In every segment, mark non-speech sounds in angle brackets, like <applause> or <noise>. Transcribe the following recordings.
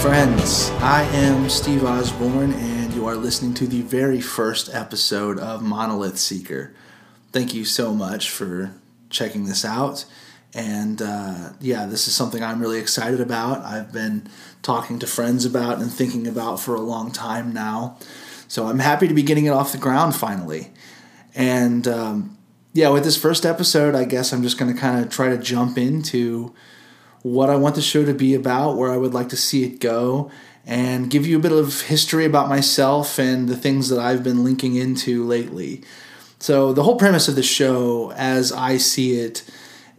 Friends. I am Steve Osborne, and you are listening to the very first episode of Monolith Seeker. Thank you so much for checking this out. And uh, yeah, this is something I'm really excited about. I've been talking to friends about and thinking about for a long time now. So I'm happy to be getting it off the ground finally. And um, yeah, with this first episode, I guess I'm just going to kind of try to jump into what I want the show to be about, where I would like to see it go, and give you a bit of history about myself and the things that I've been linking into lately. So, the whole premise of the show, as I see it,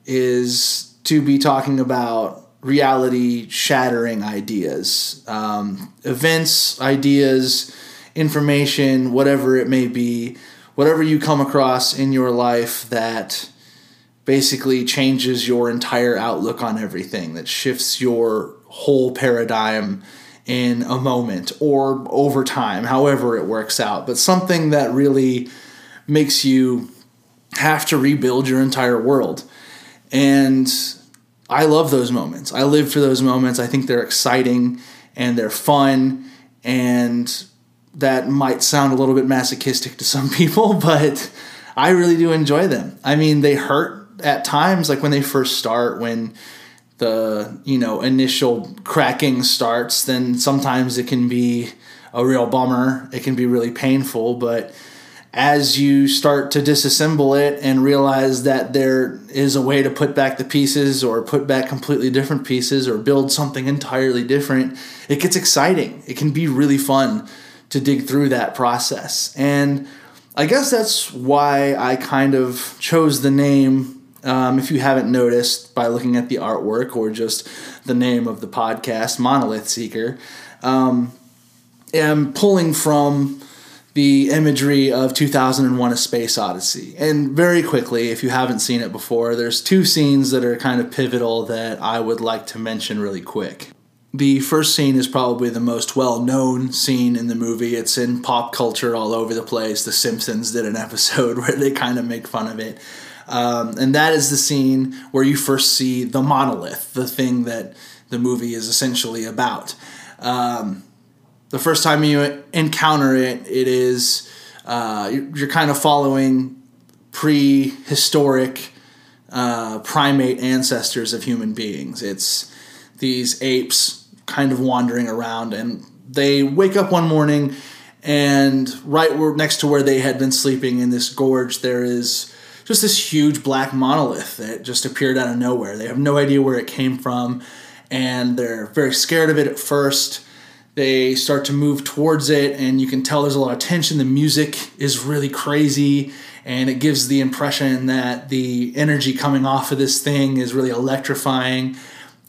is to be talking about reality shattering ideas, um, events, ideas, information, whatever it may be, whatever you come across in your life that basically changes your entire outlook on everything, that shifts your whole paradigm in a moment or over time, however it works out, but something that really makes you have to rebuild your entire world. And I love those moments. I live for those moments. I think they're exciting and they're fun. And that might sound a little bit masochistic to some <laughs> people, but I really do enjoy them. I mean, they hurt at times, like when they first start, when the you know initial cracking starts, then sometimes it can be a real bummer. It can be really painful, but as you start to disassemble it and realize that there is a way to put back the pieces or put back completely different pieces or build something entirely different, it gets exciting. It can be really fun to dig through that process. And I guess that's why I kind of chose the name um, if you haven't noticed by looking at the artwork or just the name of the podcast, Monolith Seeker, um, am pulling from the imagery of 2001 A Space Odyssey. And very quickly, if you haven't seen it before, there's two scenes that are kind of pivotal that I would like to mention really quick. The first scene is probably the most well known scene in the movie. It's in pop culture all over the place. The Simpsons did an <laughs> episode where they kind of make fun of it. Um, and that is the scene where you first see the monolith, the thing that the movie is essentially about. Um, the first time you encounter it, it is uh, you're kind of following prehistoric uh, primate ancestors of human beings. It's these apes kind of wandering around, and they wake up one morning, and right next to where they had been sleeping in this gorge, there is just this huge black monolith that just appeared out of nowhere. They have no idea where it came from, and they're very scared of it at first. They start to move towards it, and you can tell there's a lot of tension. The music is really crazy, and it gives the impression that the energy coming off of this thing is really electrifying.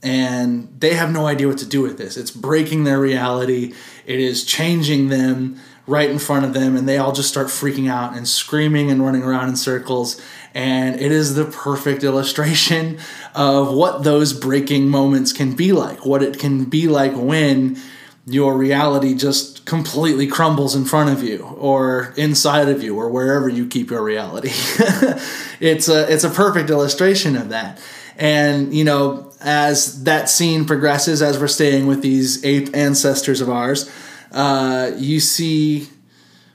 And they have no idea what to do with this. It's breaking their reality, it is changing them right in front of them and they all just start freaking out and screaming and running around in circles. And it is the perfect illustration of what those breaking moments can be like what it can be like when your reality just completely crumbles in front of you or inside of you or wherever you keep your reality. <laughs> It's a it's a perfect illustration of that. And you know as that scene progresses as we're staying with these ape ancestors of ours uh, you see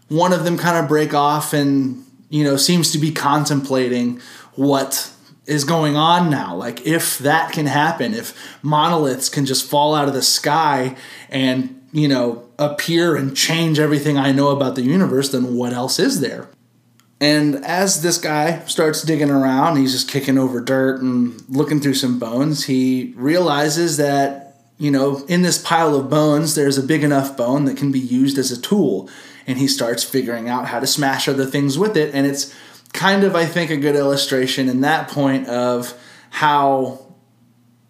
one of them kind of break off and you know seems to be contemplating what is going on now. Like if that can happen if monoliths can just fall out of the sky and you know appear and change everything i know about the universe then what else is there? And as this guy starts digging around he's just kicking over dirt and looking through some bones he realizes that you know, in this pile of bones, there's a big enough bone that can be used as a tool. And he starts figuring out how to smash other things with it. And it's kind of, I think, a good illustration in that point of how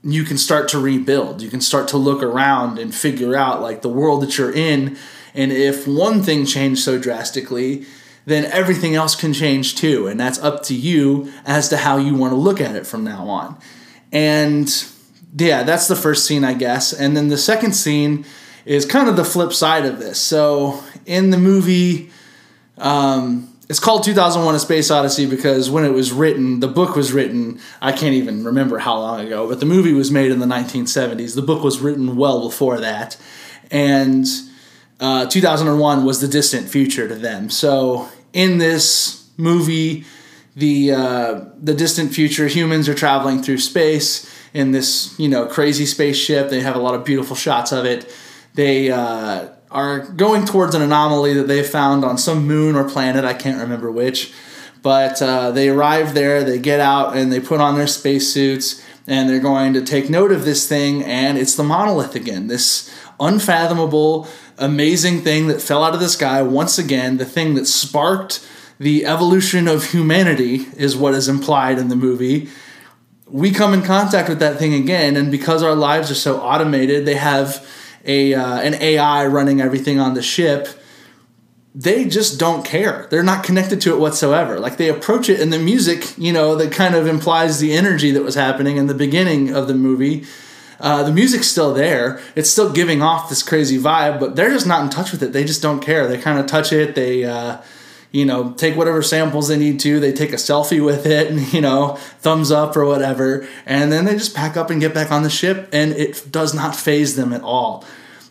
you can start to rebuild. You can start to look around and figure out like the world that you're in. And if one thing changed so drastically, then everything else can change too. And that's up to you as to how you want to look at it from now on. And yeah, that's the first scene, I guess. And then the second scene is kind of the flip side of this. So in the movie, um, it's called 2001 A Space Odyssey because when it was written, the book was written, I can't even remember how long ago, but the movie was made in the 1970s. The book was written well before that. And uh, 2001 was the distant future to them. So in this movie, the uh, the distant future, humans are traveling through space in this you know crazy spaceship. They have a lot of beautiful shots of it. They uh, are going towards an anomaly that they found on some moon or planet. I can't remember which. But uh, they arrive there, they get out, and they put on their spacesuits, and they're going to take note of this thing, and it's the monolith again. This unfathomable, amazing thing that fell out of the sky once again, the thing that sparked the evolution of humanity, is what is implied in the movie. We come in contact with that thing again, and because our lives are so automated, they have a uh, an AI running everything on the ship, they just don't care. They're not connected to it whatsoever. Like they approach it, and the music, you know, that kind of implies the energy that was happening in the beginning of the movie. Uh, the music's still there. It's still giving off this crazy vibe, but they're just not in touch with it. They just don't care. They kind of touch it. They, uh, you know, take whatever samples they need to. They take a selfie with it, and <laughs> you know, thumbs up or whatever, and then they just pack up and get back on the ship, and it does not faze them at all.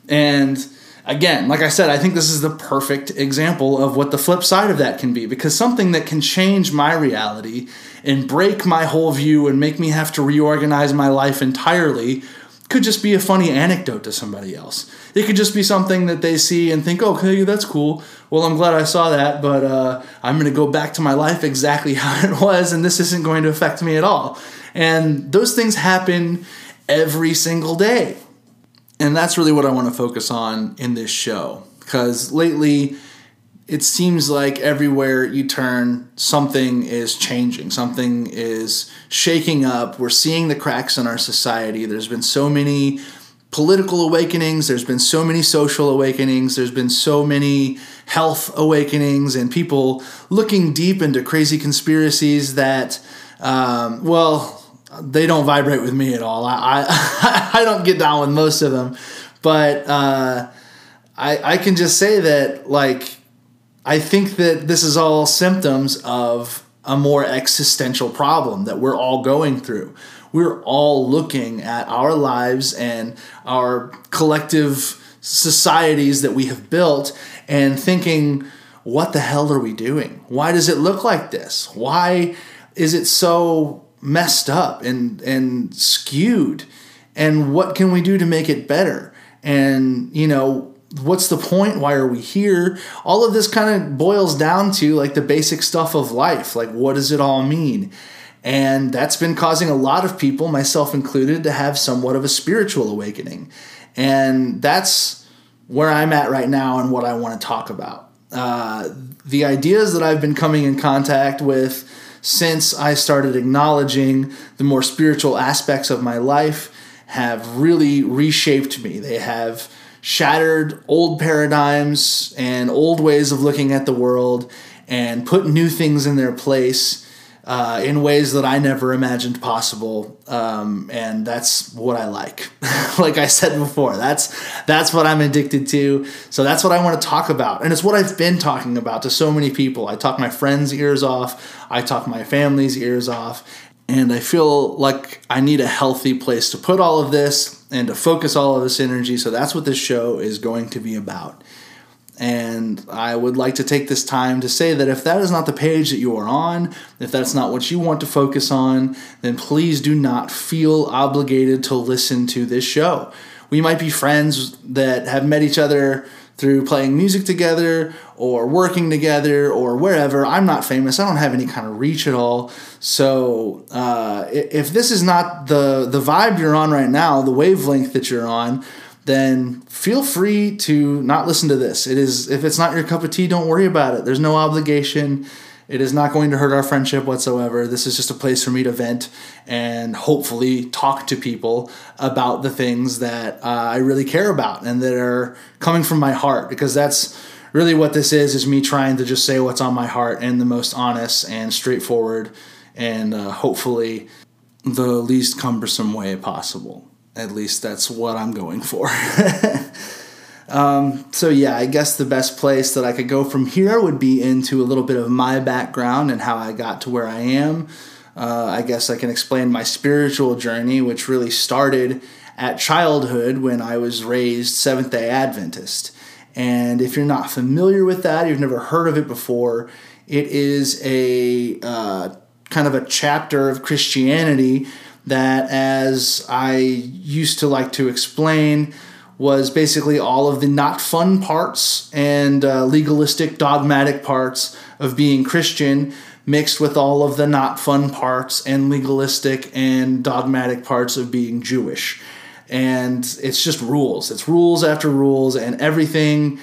And again, like I said, I think this is the perfect example of what the flip side of that can be because something that can change my reality and break my whole view and make me have to reorganize my life entirely could just be a funny anecdote to somebody else. It could just be something that they see and think, okay, that's cool. Well, I'm glad I saw that, but uh, I'm going to go back to my life exactly <laughs> how it was, and this isn't going to affect me at all. And those things happen every single day. And that's really what I want to focus on in this show. Because lately, it seems like everywhere you turn, something is changing, something is shaking up. We're seeing the cracks in our society. There's been so many political awakenings, there's been so many social awakenings, there's been so many health awakenings, and people looking deep into crazy conspiracies that, um, well, they don't vibrate with me at all. I I, <laughs> I don't get down with most of them, but uh, I I can just say that like I think that this is all symptoms of a more existential problem that we're all going through. We're all looking at our lives and our collective societies that we have built and thinking, what the hell are we doing? Why does it look like this? Why is it so messed up and and skewed and what can we do to make it better and you know what's the point? Why are we here? All of this kind of boils down to like the basic stuff of life like what does it all mean? And that's been causing a lot of people myself included to have somewhat of a spiritual awakening. And that's where i'm at right now and what i want to talk about. Uh, the ideas that i've been coming in contact with since I started acknowledging the more spiritual aspects of my life have really reshaped me. They have shattered old paradigms and old ways of looking at the world and put new things in their place uh, in ways that I never imagined possible, um, and that's what I like. <laughs> like I said before, that's that's what I'm addicted to. So that's what I want to talk about, and it's what I've been talking about to so many people. I talk my friends' ears off. I talk my family's ears off, and I feel like I need a healthy place to put all of this and to focus all of this energy. So that's what this show is going to be about. And I would like to take this time to say that if that is not the page that you are on, if that's not what you want to focus on, then please do not feel obligated to listen to this show. We might be friends that have met each other through playing music together or working together or wherever. I'm not famous. I don't have any kind of reach at all. So uh, if this is not the the vibe you're on right now, the wavelength that you're on, then feel free to not listen to this. It is if it's not your cup of tea, don't worry about it. There's no obligation. It is not going to hurt our friendship whatsoever. This is just a place for me to vent and hopefully talk to people about the things that uh, I really care about and that are coming from my heart because that's really what this is is me trying to just say what's on my heart in the most honest and straightforward and uh, hopefully the least cumbersome way possible. At least that's what I'm going for. <laughs> Um, so, yeah, I guess the best place that I could go from here would be into a little bit of my background and how I got to where I am. Uh, I guess I can explain my spiritual journey, which really started at childhood when I was raised Seventh day Adventist. And if you're not familiar with that, you've never heard of it before, it is a uh, kind of a chapter of Christianity that, as I used to like to explain, was basically all of the not fun parts and uh, legalistic, dogmatic parts of being Christian mixed with all of the not fun parts and legalistic and dogmatic parts of being Jewish. And it's just rules. It's rules after rules, and everything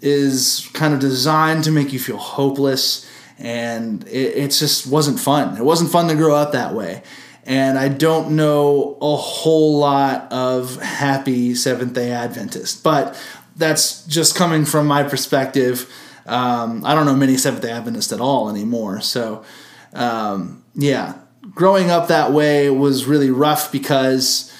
is kind of designed to make you feel hopeless. And it, it just wasn't fun. It wasn't fun to grow up that way. And I don't know a whole lot of happy Seventh day Adventists, but that's just coming from my perspective um, I don't know many Seventh day Adventists at all anymore. So, um, yeah, growing up that way was really rough because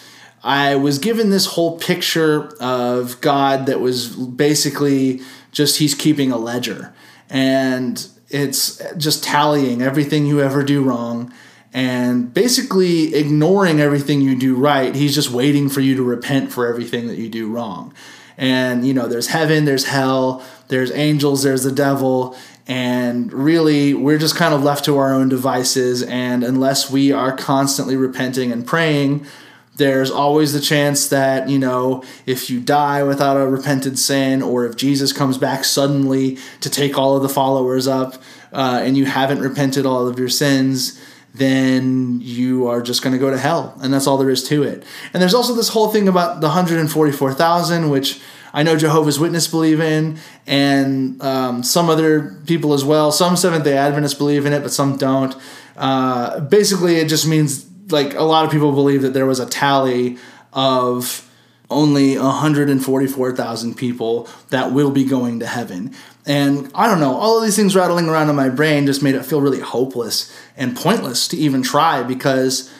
I was given this whole picture of God that was basically just He's keeping a ledger. And it's just tallying everything you ever do wrong and basically ignoring everything you do right. He's just waiting for you to repent for everything that you do wrong. And, you know, there's heaven, there's hell, there's angels, there's the devil. And really, we're just kind of left to our own devices. And unless we are constantly repenting and praying, there's always the chance that, you know, if you die without a repented sin, or if Jesus comes back suddenly to take all of the followers up, uh, and you haven't repented all of your sins, then you are just going to go to hell. And that's all there is to it. And there's also this whole thing about the 144,000, which I know Jehovah's Witness believe in, and um, some other people as well. Some Seventh day Adventists believe in it, but some don't. Uh, basically, it just means like a lot of people believe that there was a tally of only 144,000 people that will be going to heaven. And I don't know, all of these things rattling around in my brain just made it feel really hopeless and pointless to even try because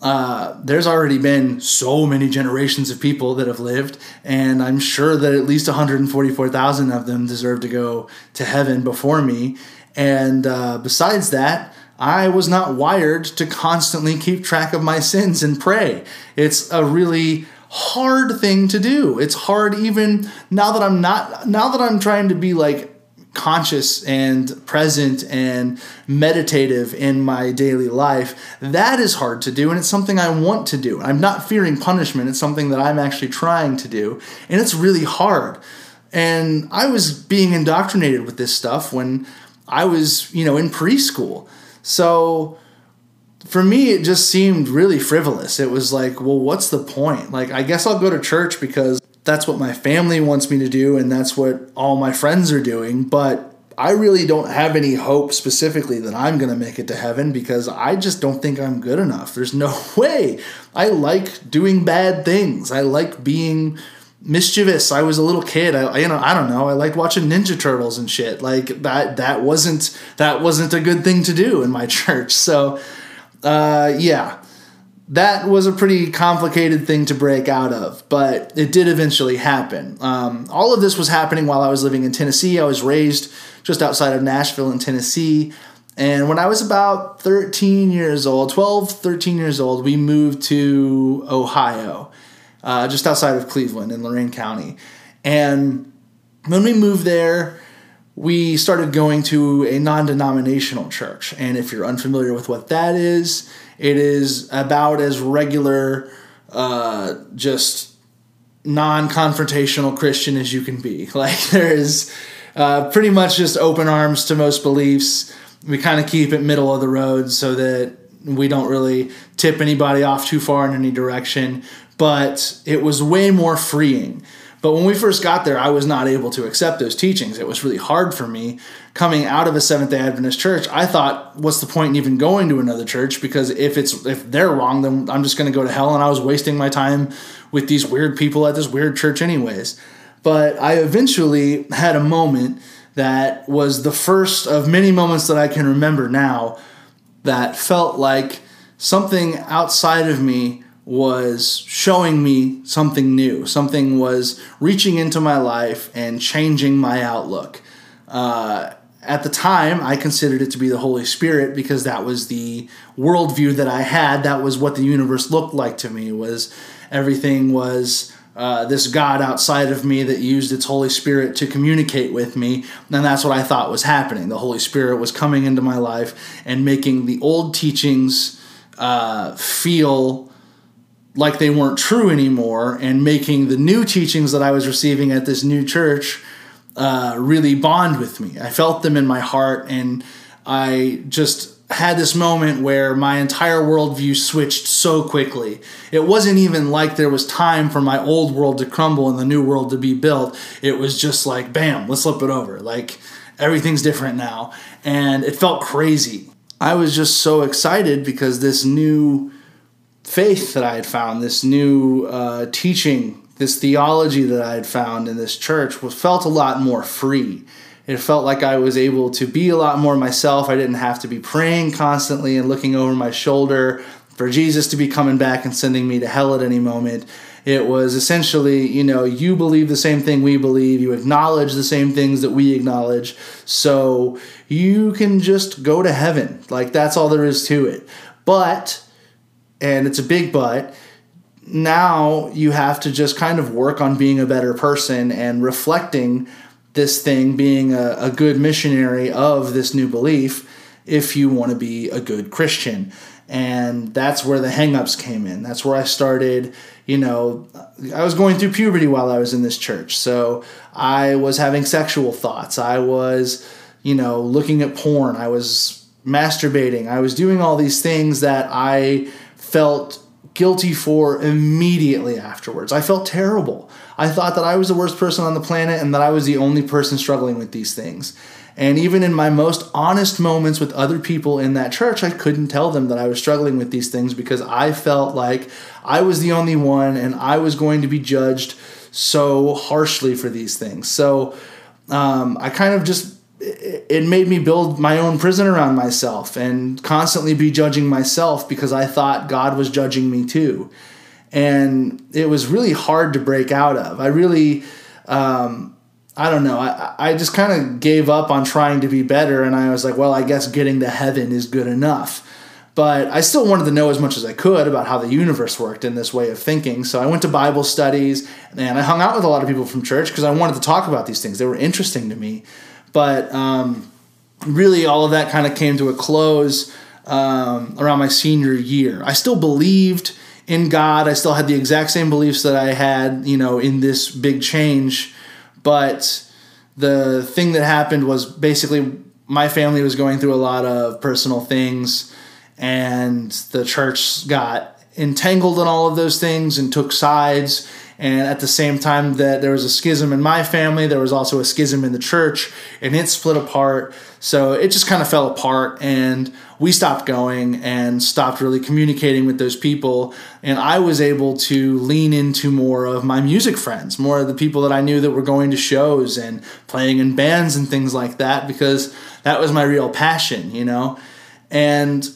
uh, there's already been so many generations of people that have lived, and I'm sure that at least 144,000 of them deserve to go to heaven before me. And uh, besides that, I was not wired to constantly keep track of my sins and pray. It's a really hard thing to do. It's hard even now that I'm not now that I'm trying to be like conscious and present and meditative in my daily life. That is hard to do and it's something I want to do. I'm not fearing punishment. It's something that I'm actually trying to do and it's really hard. And I was being indoctrinated with this stuff when I was, you know, in preschool. So for me, it just seemed really frivolous. It was like, well, what's the point? Like, I guess I'll go to church because that's what my family wants me to do and that's what all my friends are doing. But I really don't have any hope specifically that I'm going to make it to heaven because I just don't think I'm good enough. There's no <laughs> way. I like doing bad things. I like being mischievous. I was a little kid. I you know, I don't know. I liked watching Ninja Turtles and shit. Like that that wasn't that wasn't a good thing to do in my <laughs> church. So uh, yeah, that was a pretty complicated thing to break out of, but it did eventually happen. Um, all of this was happening while I was living in Tennessee. I was raised just outside of Nashville in Tennessee. And when I was about 13 years old, 12, 13 years old, we moved to Ohio, uh, just outside of Cleveland in Lorain County. And when we moved there, we started going to a non denominational church. And if you're unfamiliar with what that is, it is about as regular, uh, just non confrontational Christian as you can be. <laughs> Like, there is uh, pretty much just open arms to most beliefs. We kind of keep it middle of the road so that we don't really tip anybody off too far in any direction. But it was way more freeing but when we first got there, I was not able to accept those teachings. It was really hard for me coming out of a Seventh Day Adventist church. I thought, what's the point in even going to another church? Because if it's if they're wrong, then I'm just going to go to hell, and I was wasting my time with these weird people at this weird church, anyways. But I eventually had a moment that was the first of many moments that I can remember now that felt like something outside of me was showing me something new. Something was reaching into my life and changing my outlook. Uh, at the time, I considered it to be the Holy Spirit because that was the worldview that I had. That was what the universe looked like to me. Was everything was uh, this God outside of me that used its Holy Spirit to communicate with me. And that's what I thought was happening. The Holy Spirit was coming into my life and making the old teachings uh, feel like they weren't true anymore and making the new teachings that I was receiving at this new church uh, really bond with me. I felt them in my heart and I just had this moment where my entire worldview switched so quickly. It wasn't even like there was time for my old world to crumble and the new world to be built. It was just like, bam, let's flip it over. Like everything's different now. And it felt crazy. I was just so excited because this new faith that I had found, this new uh, teaching, this theology that I had found in this church was felt a lot more free it felt like I was able to be a lot more myself. I didn't have to be praying constantly and looking over my shoulder for Jesus to be coming back and sending me to hell at any moment. It was essentially, you know, you believe the same thing we believe, you acknowledge the same things that we acknowledge, so you can just go to heaven. Like, that's all there is to it. But, and it's a big but, now you have to just kind of work on being a better person and reflecting this thing being a, a good missionary of this new belief if you want to be a good Christian. And that's where the hangups came in. That's where I started, you know, I was going through puberty while I was in this church. So I was having sexual thoughts. I was, you know, looking at porn. I was masturbating. I was doing all these things that I felt guilty for immediately afterwards. I felt terrible. I thought that I was the worst person on the planet and that I was the only person struggling with these things. And even in my most honest moments with other people in that church, I couldn't tell them that I was struggling with these things because I felt like I was the only one and I was going to be judged so harshly for these things. So um, I kind of just it made me build my own prison around myself and constantly be judging myself because I thought God was judging me too and it was really hard to break out of. I really, um, I don't know. I, I just kind of gave up on trying to be better, and I was like, well, I guess getting to heaven is good enough. But I still wanted to know as much as I could about how the universe worked in this way of thinking. So I went to Bible studies and I hung out with a lot of people from church because I wanted to talk about these things. They were interesting to me. But um, really, all of that kind of came to a close um, around my senior year. I still believed in God. I still had the exact same beliefs that I had, you know, in this big change. But the thing that happened was basically my family was going through a lot of personal things, and the church got entangled in all of those things and took sides. And at the same time that there was a schism in my family, there was also a schism in the church, and it split apart. So it just kind of fell apart, and we stopped going and stopped really communicating with those people. And I was able to lean into more of my music friends, more of the people that I knew that were going to shows and playing in bands and things like that, because that was my real passion, you know? And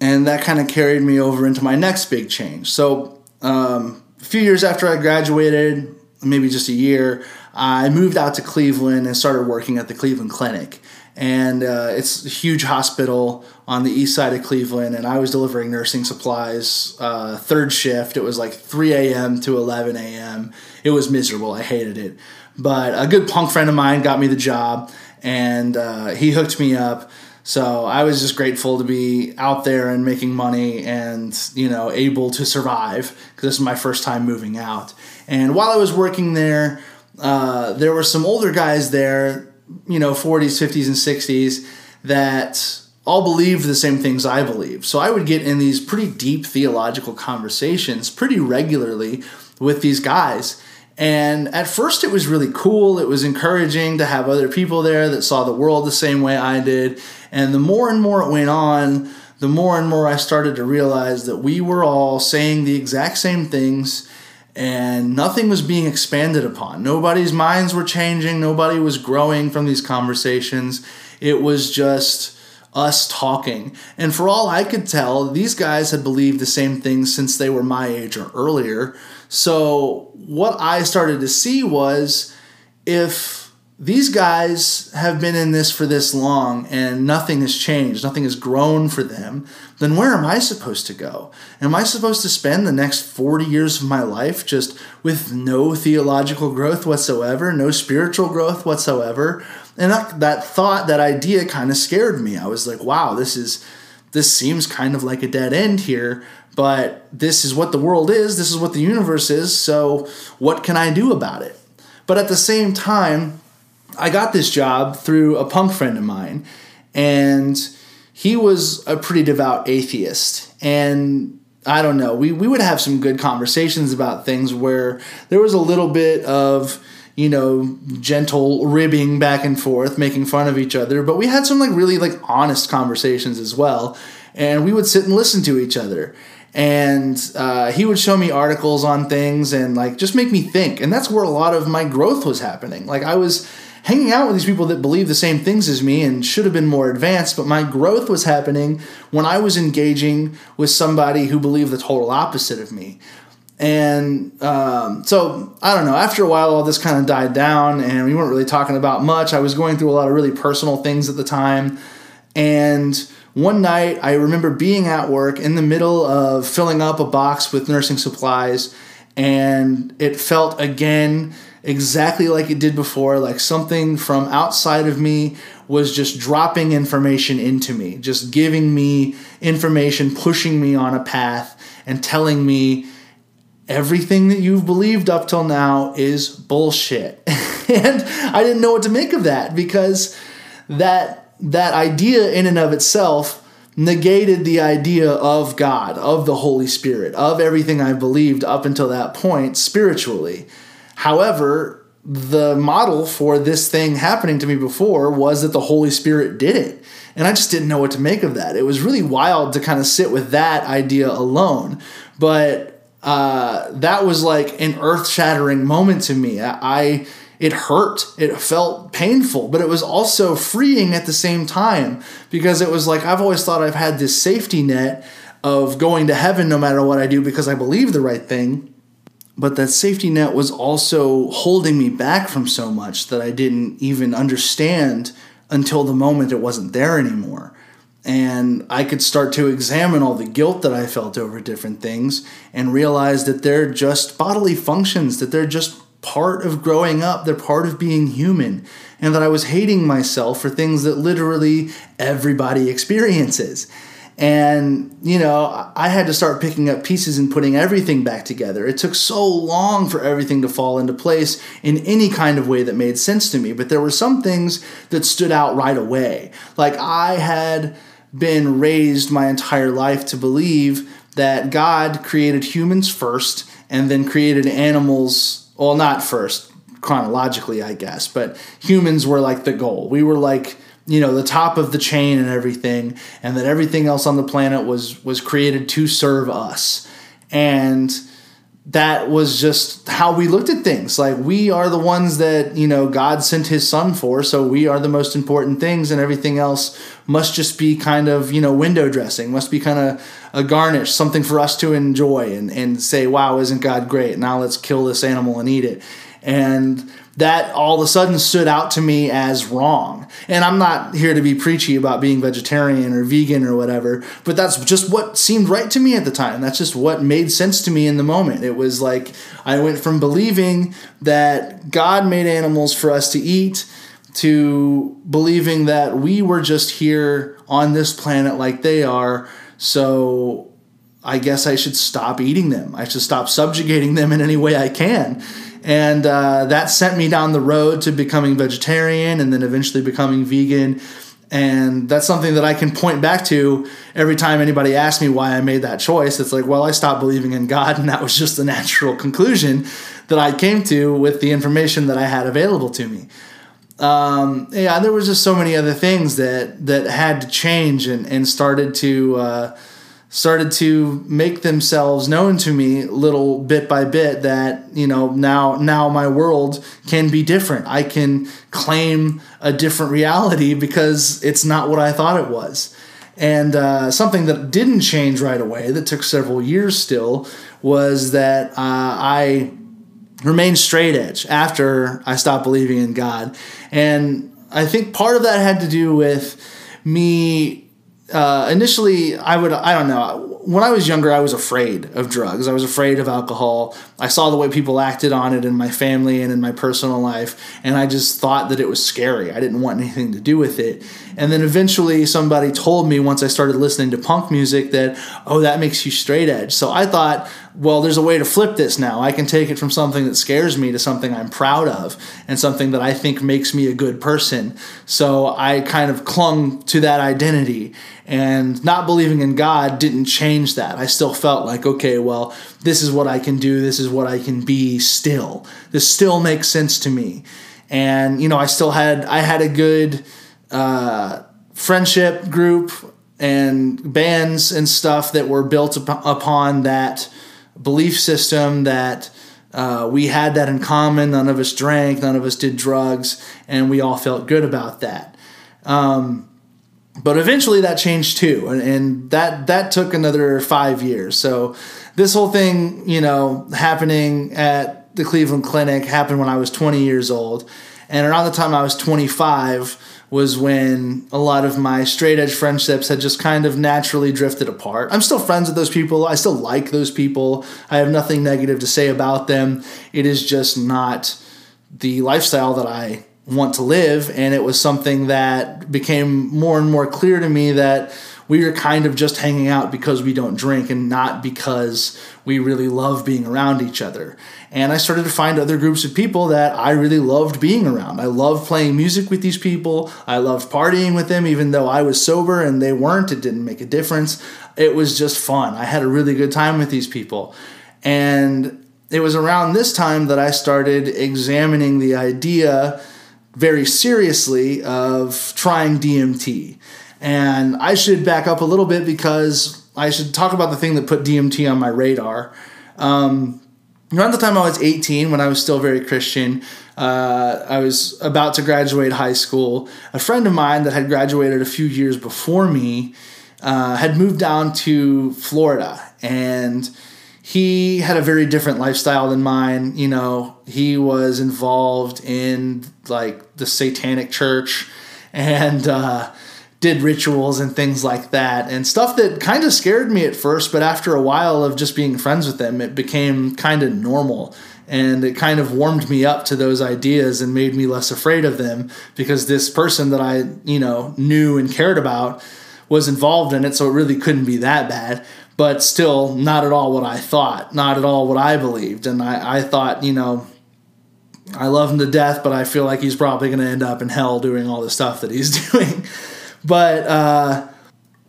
and that kind of carried me over into my next big change. So um, a few years after I graduated, maybe just a year, I moved out to Cleveland and started working at the Cleveland Clinic. And uh, it's a huge hospital on the east side of Cleveland, and I was delivering nursing supplies. Uh, third shift, it was like 3 a.m. to 11 a.m. It was miserable. I hated it. But a good punk friend of mine got me the job, and uh, he hooked me up. So I was just grateful to be out there and making money and, you know, able to survive because this is my first time moving out. And while I was working there, uh, there were some older guys there, you know, 40s, 50s, and 60s that all believed the same things I believe. So I would get in these pretty deep theological conversations pretty regularly with these guys. And at first, it was really cool. It was encouraging to have other people there that saw the world the same way I did. And the more and more it went on, the more and more I started to realize that we were all saying the exact same things and nothing was being expanded upon. Nobody's minds were changing, nobody was growing from these conversations. It was just us talking. And for all I could tell, these guys had believed the same things since they were my age or earlier. So what I started to see was if these guys have been in this for this long and nothing has changed, nothing has grown for them, then where am I supposed to go? Am I supposed to spend the next 40 years of my life just with no theological growth whatsoever, no spiritual growth whatsoever? And that, that thought, that idea kind of scared me. I was like, wow, this is this seems kind of like a dead end here, but this is what the world is, this is what the universe is, so what can I do about it? But at the same time, I got this job through a punk friend of mine, and he was a pretty devout atheist. And I don't know, we, we would have some good conversations about things where there was a little bit of, you know, gentle ribbing back and forth, making fun of each other, but we had some like really like honest conversations as well. And we would sit and listen to each other and uh, he would show me articles on things and like just make me think and that's where a lot of my growth was happening like i was hanging out with these people that believe the same things as me and should have been more advanced, but my growth was happening when I was engaging with somebody who believed the total opposite of me. And um, so, I don't know, after a while, all this kind of died down and we weren't really talking about much. I was going through a lot of really personal things at the time. And one night, I remember being at work in the middle of filling up a box with nursing supplies, and it felt again exactly like it did before, like something from outside of me was just dropping information into me, just giving me information, pushing me on a path, and telling me everything that you've believed up till now is bullshit. <laughs> and I didn't know what to make of that because that that idea in and of itself negated the idea of God, of the Holy Spirit, of everything I believed up until that point spiritually. However, the model for this thing happening to me before was that the Holy Spirit did it. And I just didn't know what to make of that. It was really wild to kind of sit with that idea alone. But uh, that was like an earth shattering moment to me. I, I it hurt. It felt painful, but it was also freeing at the same time because it was like I've always thought I've had this safety net of going to heaven no matter what I do because I believe the right thing but that safety net was also holding me back from so much that I didn't even understand until the moment it wasn't there anymore. And I could start to examine all the guilt that I felt over different things and realize that they're just bodily functions, that they're just part of growing up, they're part of being human, and that I was hating myself for things that literally everybody experiences. And, you know, I had to start picking up pieces and putting everything back together. It took so long for everything to fall into place in any kind of way that made sense to me. But there were some things that stood out right away. Like, I had been raised my entire life to believe that God created humans first and then created animals, well, not first, chronologically, I guess, but humans were like the goal. We were like, you know the top of the chain and everything and that everything else on the planet was was created to serve us. And that was just how we looked at things. Like we are the ones that you know god sent his son for so we are the most important things and everything else must just be kind of you know window dressing must be kind of a garnish something for us to enjoy and, and say wow isn't god great? Now let's kill this animal and eat it. And that all of a sudden stood out to me as wrong. And I'm not here to be preachy about being vegetarian or vegan or whatever, but that's just what seemed right to me at the time. That's just what made sense to me in the moment. It was like I went from believing that God made animals for us to eat to believing that we were just here on this planet like they are. So I guess I should stop eating them. I should stop subjugating them in any way I can and uh, that sent me down the road to becoming vegetarian and then eventually becoming vegan and that's something that I can point back to every time anybody asks me why I made that choice. It's like, well, I stopped believing in God, <laughs> and that was just the natural conclusion that I came to with the information that I had available to me. Um, yeah, there was just so many other things that that had to change and, and started to uh, started to make themselves known to me little bit by bit that you know now now my world can be different. I can claim a different reality because it's not what i thought it was. And uh, something that didn't change right away that took several years still was that uh, i remained straight edge after i stopped believing in god. And i think part of that had to do with me uh, initially I would I don't know. When I was younger I was afraid of drugs. I was afraid of alcohol. I saw the way people acted on it in my family and in my personal life and I just thought that it was scary. I didn't want anything to do with it. And then eventually somebody told me once I started listening to punk music that oh that makes you straight edge. So I thought well, there's a way to flip this now. I can take it from something that scares me to something I'm proud of and something that I think makes me a good person. So I kind of clung to that identity. And not believing in God didn't change that. I still felt like, okay, well, this is what I can do. This is what I can be still. This still makes sense to me. And, you know, I still had, I had a good uh, friendship group and bands and stuff that were built upon that belief system that uh, we had that in common. None of us drank, none of us did drugs, and we all felt good about that. Um, but eventually that changed too, and, and that that took another five years. So this whole thing, you know, happening at the Cleveland Clinic happened when I was 20 years old, and around the time I was 25 was when a lot of my straight edge friendships had just kind of naturally drifted apart. I'm still friends with those people. I still like those people. I have nothing negative to say about them. It is just not the lifestyle that I want to live. And it was something that became more and more clear to me that we are kind of just hanging out because we don't drink and not because we really love being around each other. And I started to find other groups of people that I really loved being around. I loved playing music with these people. I loved partying with them, even though I was sober and they weren't. It didn't make a difference. It was just fun. I had a really good time with these people. And it was around this time that I started examining the idea very seriously of trying DMT. And I should back up a little bit because I should talk about the thing that put DMT on my radar. Um, around the time I was 18, when I was still very Christian, uh, I was about to graduate high school. A friend of mine that had graduated a few years before me uh, had moved down to Florida and he had a very different lifestyle than mine. You know, he was involved in like the satanic church and uh, did rituals and things like that. And stuff that kind of scared me at first but after a while of just being friends with them it became kind of normal. And it kind of warmed me up to those ideas and made me less afraid of them because this person that I you know knew and cared about was involved in it so it really couldn't be that bad. But still not at all what I thought not at all what I believed. And I, I thought you know I love him to death but I feel like he's probably going to end up in hell doing all the stuff that he's <laughs> doing but uh,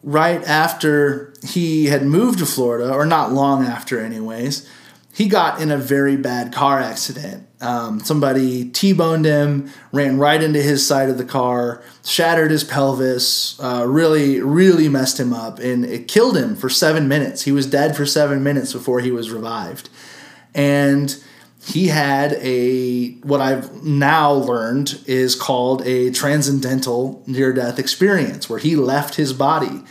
right after he had moved to Florida, or not long after, anyways, he got in a very bad car accident. Um, somebody T boned him, ran right into his side of the car, shattered his pelvis, uh, really, really messed him up, and it killed him for seven minutes. He was dead for seven minutes before he was revived. And he had a what I've now learned is called a transcendental near death experience where he left his body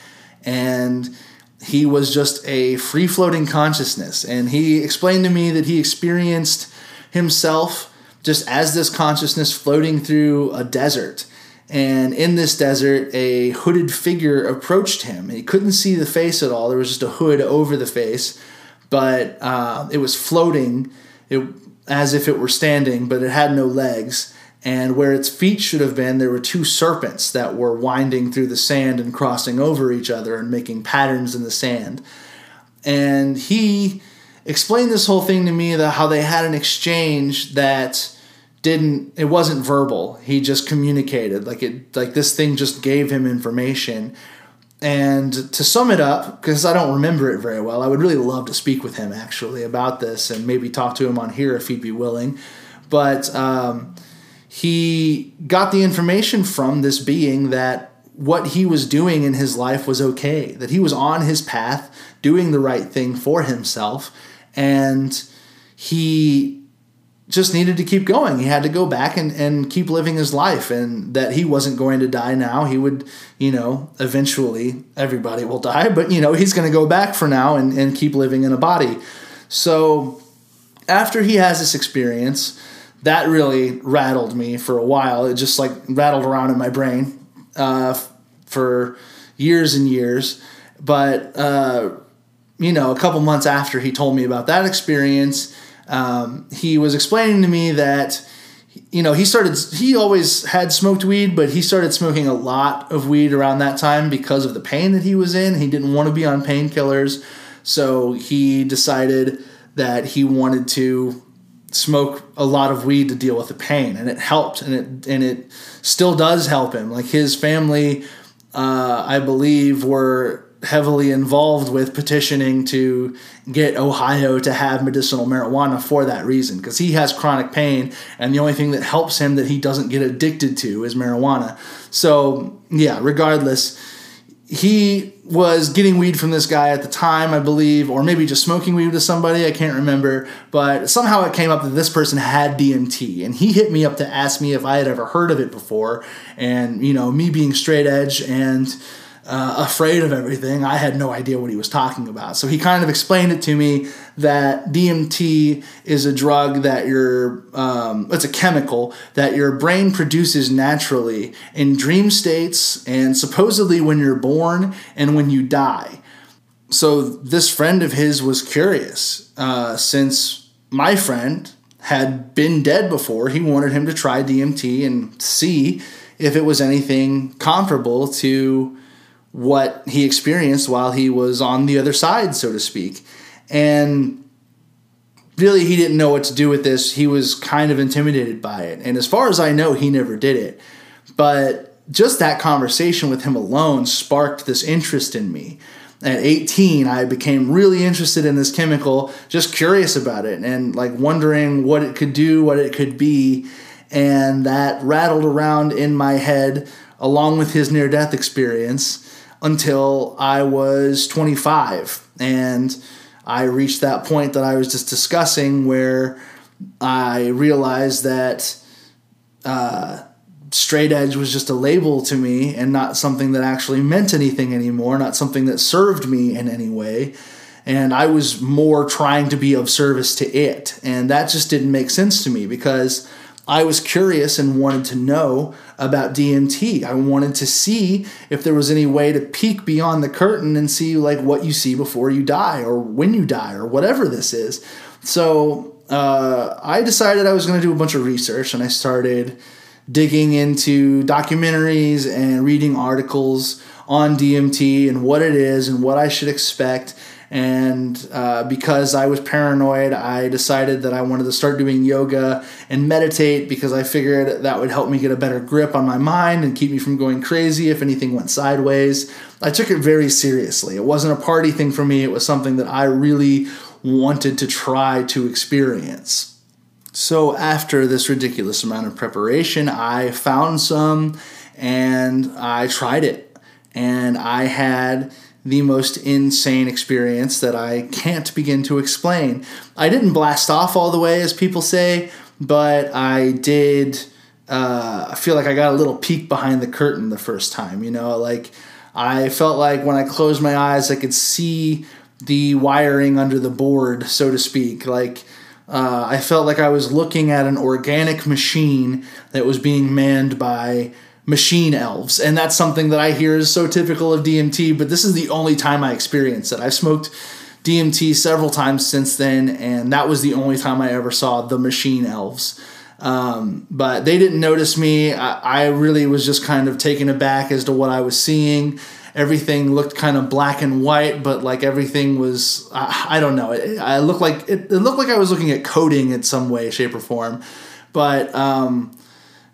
and he was just a free floating consciousness. And he explained to me that he experienced himself just as this consciousness floating through a desert. And in this desert a hooded figure approached him. He couldn't see the face at all. There was just a hood over the face but uh, it was floating. It as if it were standing, but it had no legs. And where its feet should have been, there were two serpents that were winding through the sand and crossing over each other and making patterns in the sand. And he explained this whole thing to me that how they had an exchange that didn't it wasn't verbal he just communicated like it like this thing just gave him information and to sum it up, because I don't remember it very well, I would really love to speak with him actually about this and maybe talk to him on here if he'd be willing. But um, he got the information from this being that what he was doing in his life was okay, that he was on his path, doing the right thing for himself, and he just needed to keep going. He had to go back and, and keep living his life, and that he wasn't going to die now. He would, you know, eventually everybody will die, but, you know, he's going to go back for now and, and keep living in a body. So after he has this experience, that really rattled me for a while. It just like rattled around in my brain uh, for years and years. But, uh, you know, a couple months after he told me about that experience, um, he was explaining to me that you know he started he always had smoked weed but he started smoking a lot of weed around that time because of the pain that he was in. He didn't want to be on painkillers. So he decided that he wanted to smoke a lot of weed to deal with the pain and it helped and it and it still does help him. Like his family uh, i believe were heavily involved with petitioning to get Ohio to have medicinal marijuana for that reason because he has chronic pain and the only thing that helps him that he doesn't get addicted to is marijuana. So, yeah, regardless, he was getting weed from this guy at the time, I believe, or maybe just smoking weed with somebody, I can't remember, but somehow it came up that this person had DMT and he hit me up to ask me if I had ever heard of it before and, you know, me being straight edge and uh, afraid of everything. I had no idea what he was talking about. So he kind of explained it to me that DMT is a drug that your um, it's a chemical that your brain produces naturally in dream states and supposedly when you're born and when you die. So this friend of his was curious uh, since my friend had been dead before. He wanted him to try DMT and see if it was anything comparable to what he experienced while he was on the other side, so to speak. And really, he didn't know what to do with this. He was kind of intimidated by it. And as far as I know, he never did it. But just that conversation with him alone sparked this interest in me. At 18, I became really interested in this chemical, just curious about it and like wondering what it could do, what it could be. And that rattled around in my head along with his near death experience until I was 25. And I reached that point that I was just discussing where I realized that uh, straight edge was just a label to me and not something that actually meant anything anymore, not something that served me in any way. And I was more trying to be of service to it. And that just didn't make sense to me because I was curious and wanted to know about DMT. I wanted to see if there was any way to peek beyond the curtain and see like what you see before you die or when you die or whatever this is. So uh, I decided I was going to do a bunch of research and I started digging into documentaries and reading articles on DMT and what it is and what I should expect and uh, because I was paranoid, I decided that I wanted to start doing yoga and meditate because I figured that would help me get a better grip on my mind and keep me from going crazy if anything went sideways. I took it very seriously. It wasn't a party thing for me, it was something that I really wanted to try to experience. So, after this ridiculous amount of preparation, I found some and I tried it. And I had the most insane experience that I can't begin to explain. I didn't blast off all the way, as people say, but I did. Uh, I feel like I got a little peek behind the curtain the first time. You know, like I felt like when I closed my eyes, I could see the wiring under the board, so to speak. Like uh, I felt like I was looking at an organic machine that was being manned by machine elves. And that's something that I hear is so typical of DMT, but this is the only time I experienced it. I've smoked DMT several times since then, and that was the only time I ever saw the machine elves. Um, but they didn't notice me. I, I, really was just kind of taken aback as to what I was seeing. Everything looked kind of black and white, but like everything was, I, I don't know. It, I looked like it, it, looked like I was looking at coding in some way, shape, or form. But um,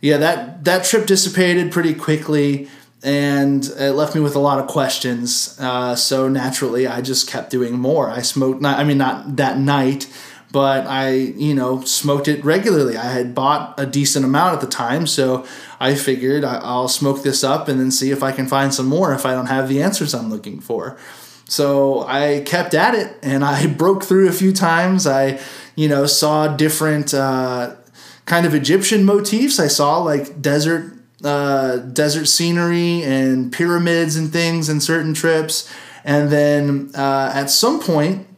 yeah, that that trip dissipated pretty quickly, and it left me with a lot of questions. Uh, so naturally, I just kept doing more. I smoked. Not, I mean, not that night, but I, you know, smoked it regularly. I had bought a decent amount at the time, so I figured I'll smoke this up and then see if I can find some more if I don't have the answers I'm looking for. So I kept at it and I <laughs> broke through a few times. I, you know, saw different uh, kind of Egyptian motifs. I saw like desert uh, desert scenery and pyramids and things in certain trips. And then uh, at some point,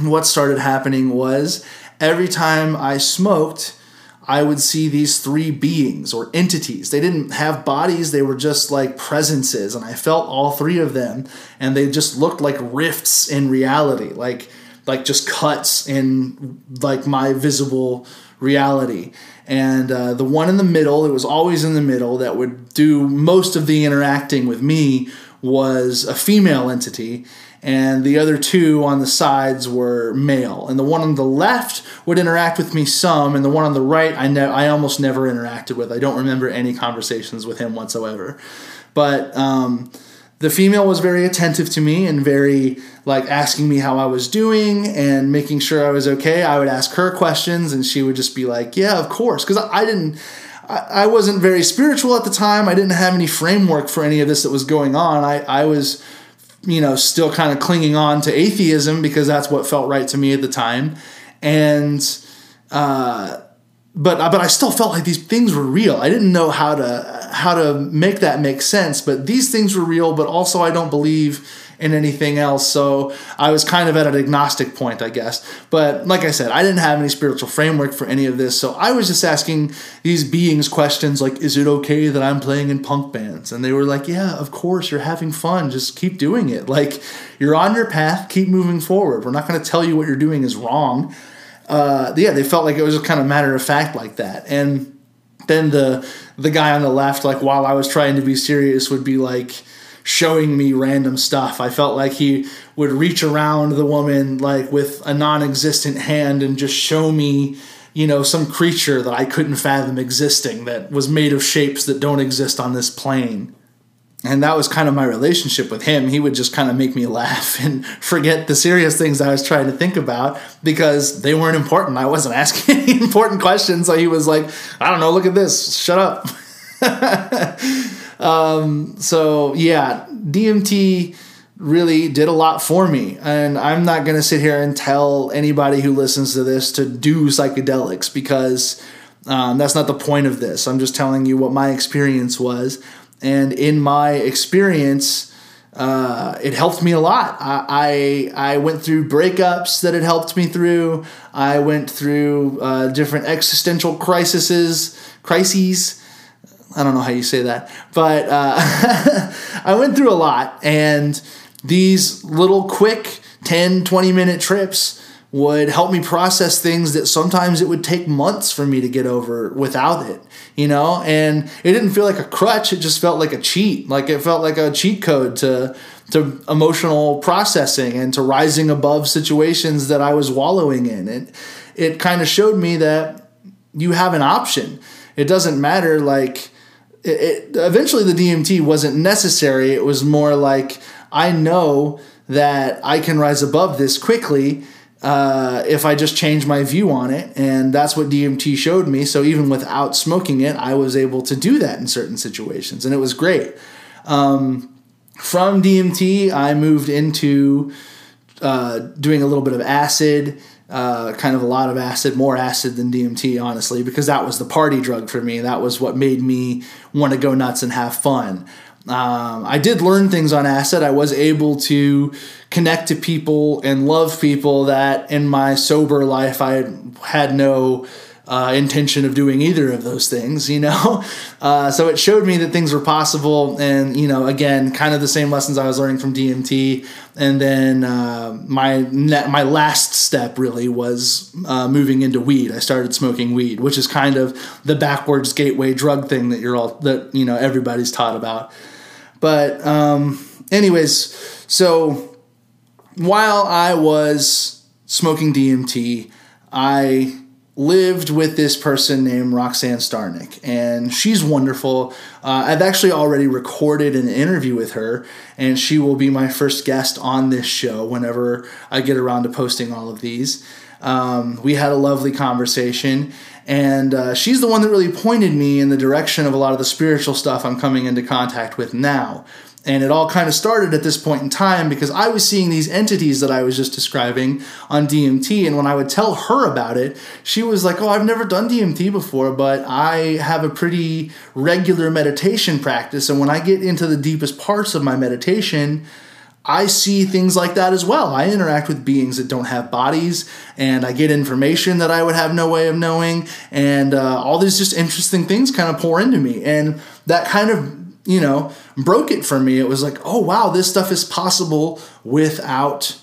what started happening was every time I smoked, I would see these three beings or entities. They didn't have bodies, they were just like presences. And I felt all three of them, and they just looked like rifts in reality, like like just cuts in like my visible reality. And uh, the one in the middle, it was always in the middle, that would do most of the interacting with me was a female entity and the other two on the sides were male. And the one on the left would interact with me some, and the one on the right I ne- I almost never interacted with. I don't remember any conversations with him whatsoever. But um, the female was very attentive to me and very like asking me how I was doing and making sure I was okay. I would ask her questions, and she would just be like, "Yeah, of course," because I didn't. I wasn't very spiritual at the time. I didn't have any framework for any of this that was going on. I, I was you know, still kind of clinging on to atheism because that's what felt right to me at the time. And, uh, but but I still felt like these things were real. I didn't know how to how to make that make sense, but these things were real. But also, I don't believe in anything else. So I was kind of at an agnostic point, I guess. But like I said, I didn't have any spiritual framework for any of this. So I was just asking these beings questions like, is it okay that I'm playing in punk bands? And they were like, yeah, of course, you're having fun. Just keep doing it. Like, you're on your path, keep moving forward. We're not going to tell you what you're doing is wrong. Uh, yeah, they felt like it was a kind of matter of fact like that. And then the the guy on the left, like while I was trying to be serious, would be like, showing me random stuff. I felt like he would reach around the woman like with a non-existent hand and just show me, you know, some creature that I couldn't fathom existing that was made of shapes that don't exist on this plane. And that was kind of my relationship with him. He would just kind of make me laugh <laughs> and forget the serious things I was trying to think about because they weren't important. I wasn't <laughs> asking any important questions. So he was like, I don't know, look at this, shut up. <laughs> Um, so yeah, DMT really did a lot for me. And I'm not going to sit here and tell anybody who listens to this to do psychedelics because um, that's not the point of this. I'm just telling you what my experience was. And in my experience, uh, it helped me a lot. I, I, I went through breakups that it helped me through. I went through uh, different existential crises, crises I don't know how you say that, but uh, <laughs> I went through a lot, and these little quick 10, 20 minute trips would help me process things that sometimes it would take months for me to get over without it, you know? And it didn't feel like a crutch, it just felt like a cheat. Like it felt like a cheat code to to emotional processing and to rising above situations that I was wallowing in. It it kind of showed me that you have an option. It doesn't matter like it, eventually the DMT wasn't necessary. It was more like I know that I can rise above this quickly uh, if I just change my view on it, and that's what DMT showed me. So even without smoking it, I was able to do that in certain situations, and it was great. Um, from DMT, I moved into uh, doing a little bit of acid uh, kind of a lot of acid, more acid than DMT, honestly, because that was the party drug for me. That was what made me want to go nuts and have fun. Um, I did learn things on acid. I was able to connect to people and love people that in my sober life I had, had no uh, intention of doing either of those things, you know? <laughs> Uh, so it showed me that things were possible. And, you know, again, kind of the same lessons I was learning from DMT. And then uh, my, ne- my last step really was uh, moving into weed. I started smoking weed, which is kind of the backwards gateway drug thing that you're all, that, you know, everybody's taught about. But, um, anyways, so while I was smoking DMT, I lived with this person named Roxanne Starnick, and she's wonderful. Uh, I've actually already recorded an interview with her, and she will be my first guest on this show whenever I get around to posting all of these. Um, we had a lovely conversation, and uh, she's the one that really pointed me in the direction of a lot of the spiritual stuff I'm coming into contact with now. And it all kind of started at this point in time because I was seeing these entities that I was just describing on DMT. And when I would tell her about it, she was like, Oh, I've never done DMT before, but I have a pretty regular meditation practice. And when I get into the deepest parts of my meditation, I see things like that as well. I interact with beings that don't have bodies, and I get information that I would have no way of knowing, and uh, all these just interesting things kind of pour into me. And that kind of you know, broke it for me. It was like, oh wow, this stuff is possible without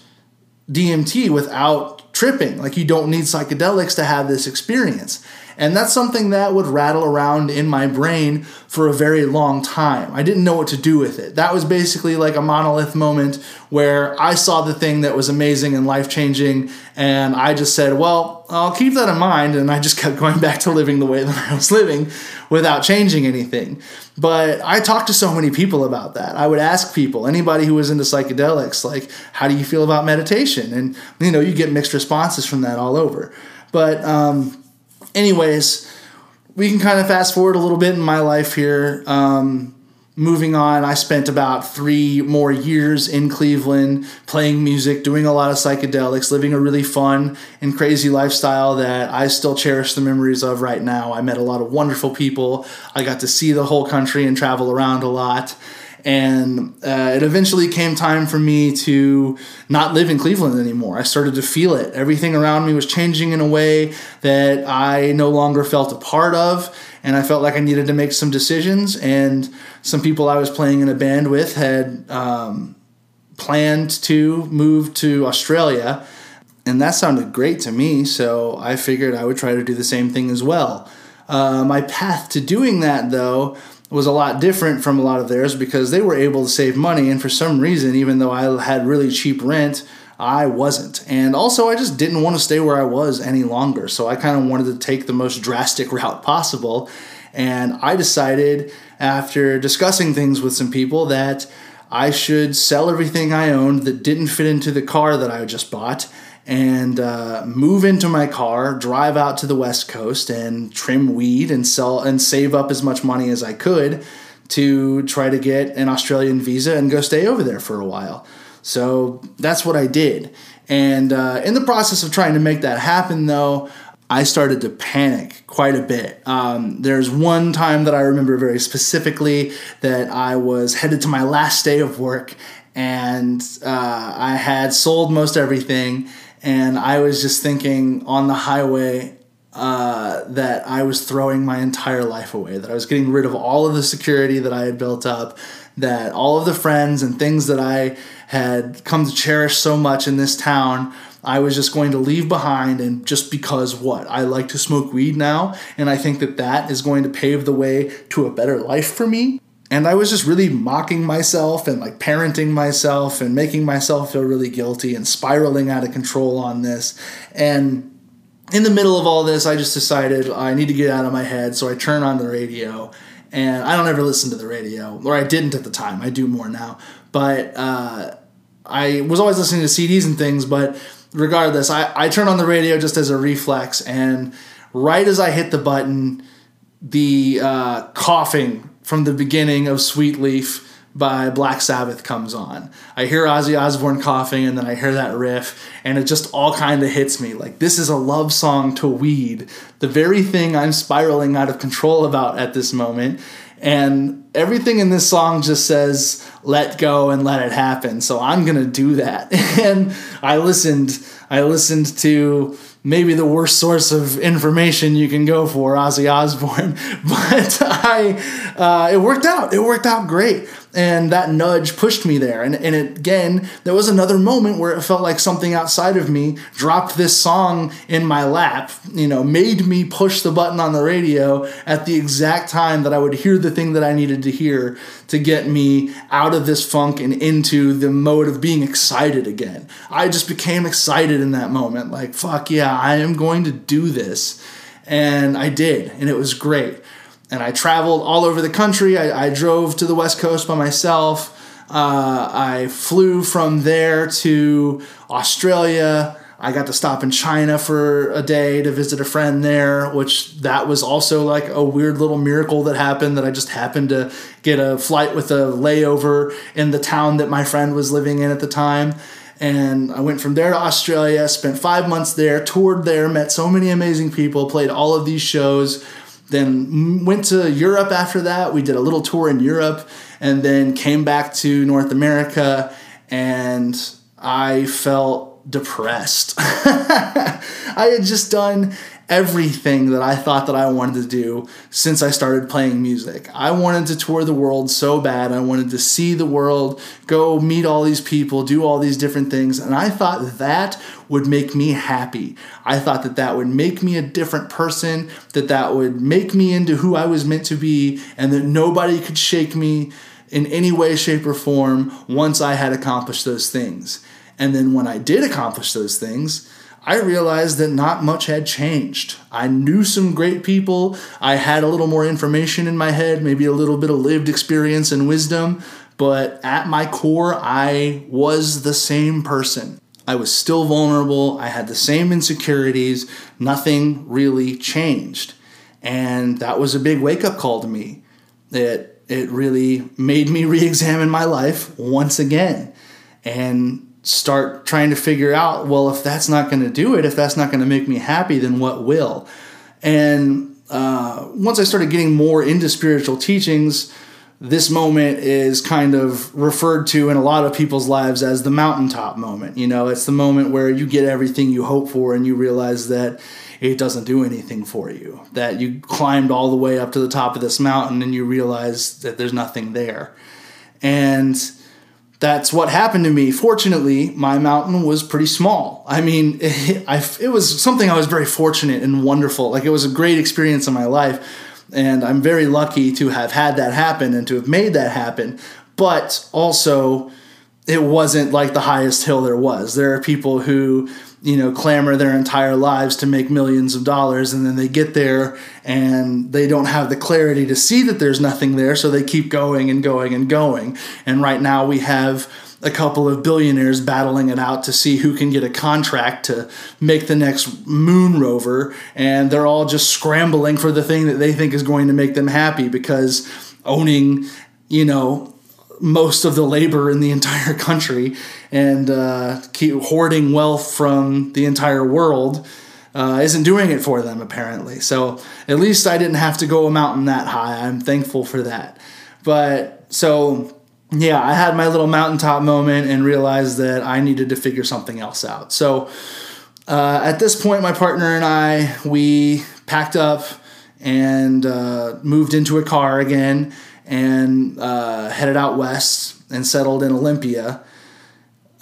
DMT, without tripping. Like you don't need psychedelics to have this experience. And that's something that would rattle around in my brain for a very long time. I didn't know what to do with it. That was basically like a monolith moment where I saw the thing that was amazing and life changing, and I just said, Well, I'll keep that in mind. And I just <laughs> kept going back to living the way that I was living without changing anything. But I talked to so many people about that. I would ask people, anybody who was into psychedelics, like, how do you feel about meditation? And, you know, you get mixed responses from that all over. But, um, anyways, we can kind of fast forward a little bit in my life here. Um, moving on, I spent about three more years in Cleveland playing music, doing a lot of psychedelics, living a really fun and crazy lifestyle that I still cherish the memories of right now. I met a lot of wonderful people. I got to see the whole country and travel around a lot. And uh, it eventually came time for me to not live in Cleveland anymore. I started to feel it. Everything around me was changing in a way that I no longer felt a part of. And I felt like I needed to make some decisions. And some people I was playing in a band with had um, planned to move to Australia. And that sounded great to me. So I figured I would try to do the same thing as well. Uh, my path to doing that, though, was a lot different from a lot of theirs because they were able to save money. And for some reason, even though I had really cheap rent, I wasn't. And also, I just didn't want to stay where I was any longer. So I kind of wanted to take the most drastic <laughs> route possible. And I decided, after discussing things with some people, that I should sell everything I owned that didn't fit into the car that I just bought and uh, move into my car, drive out to the West Coast, and trim weed and sell and save up as much money as I could to try to get an Australian visa and go stay over there for a while. So that's what I did. And uh, in the process of trying to make that happen, though, I started to panic quite a bit. Um, there's one time that I remember very specifically that I was headed to my last day of work and uh, I had sold most everything and I was just thinking on the highway uh, that I was throwing my entire life away, that I was getting rid of all of the security that I had built up, that all of the friends and things that I had come to cherish so much in this town, I was just going to leave behind. And just because what? I like to smoke weed now, and I think that that is going to pave the way to a better life for me. And I was just really mocking myself and like parenting myself and making myself feel really guilty and spiraling out of control on this. And in the middle of all this, I just decided I need to get out of my head. So I turn on the radio and I don't ever listen to the radio, or I didn't at the time. I do more now. But uh, I was always listening to CDs and things. But regardless, I, I turn on the radio just as a reflex. And right as I hit the button, the uh, coughing from the beginning of Sweet Leaf by Black Sabbath comes on. I hear Ozzy Osbourne coughing and then I hear that riff and it just all kind of hits me like this is a love song to weed, the very thing I'm spiraling out of control about at this moment. And everything in this song just says let go and let it happen. So I'm going to do that. <laughs> and I listened I listened to maybe the worst source of information you can go for Ozzy Osbourne, <laughs> but I uh, it worked out. It worked out great. And that nudge pushed me there. And, and it, again, there was another moment where it felt like something outside of me dropped this song in my lap, you know, made me push the button on the radio at the exact time that I would hear the thing that I needed to hear to get me out of this funk and into the mode of being excited again. I just became excited in that moment. Like, fuck yeah, I am going to do this. And I did, and it was great and I traveled all over the country. I, I drove to the West Coast by myself. Uh, I flew from there to Australia. I got to stop in China for a day to visit a friend there, which that was also like a weird little miracle that happened that I just happened to get a flight with a layover in the town that my friend was living in at the time. And I went from there to Australia, spent five months there, toured there, met so many amazing people, played all of these shows then went to Europe after that. We did a little tour in Europe and then came back to North America and I felt depressed. <laughs> I had just done everything that I thought that I wanted to do since I started playing music. I wanted to tour the world so bad. I wanted to see the world, go meet all these people, do all these different things, and I thought that would make me happy. I thought that that would make me a different person, that that would make me into who I was meant to be, and that nobody could shake me in any way, shape, or form once I had accomplished those things. And then when I did accomplish those things, I realized that not much had changed. I knew some great people. I had a little more information in my head, maybe a little bit of lived experience and wisdom, but at my core, I was the same person. I was still vulnerable. I had the same insecurities. Nothing really changed. And that was a big wake up call to me. It, it really made me <laughs> re examine my life once again. And start trying to figure out well if that's not going to do it if that's not going to make me happy then what will? And uh, once i started getting more into spiritual teachings this moment is kind of referred to in a lot of people's lives as the mountaintop moment you know? It's the moment where you get everything you hope for and you realize that it doesn't do anything for you that you climbed all the way up to the top of this mountain and you realize that there's nothing there. And that's what happened to me. Fortunately, my mountain was pretty small. I mean, it, <laughs> I, it was something I was very fortunate and wonderful. Like, it was a great experience in my life. And I'm very lucky to have had that happen and to have made that happen. But also, it wasn't like the highest hill there was. There are people who you know, clamor their entire lives to make millions of dollars, and then they get there and they don't have the clarity to see that there's nothing there, so they keep going and going and going. And right now we have a couple of billionaires battling it out to see who can get a contract to make the next moon rover, and they're all just scrambling for the thing that they think is going to make them happy because owning, you know, most of the labor in the entire country and uh, keep hoarding wealth from the entire world uh, isn't doing it for them apparently. So at least I didn't have to go a mountain that high. I'm thankful for that. But so yeah, I had my little mountaintop moment and realized that I needed to figure something else out. So uh, at this point, my partner and I we packed up and uh, moved into a car again and uh, headed out west and settled in Olympia,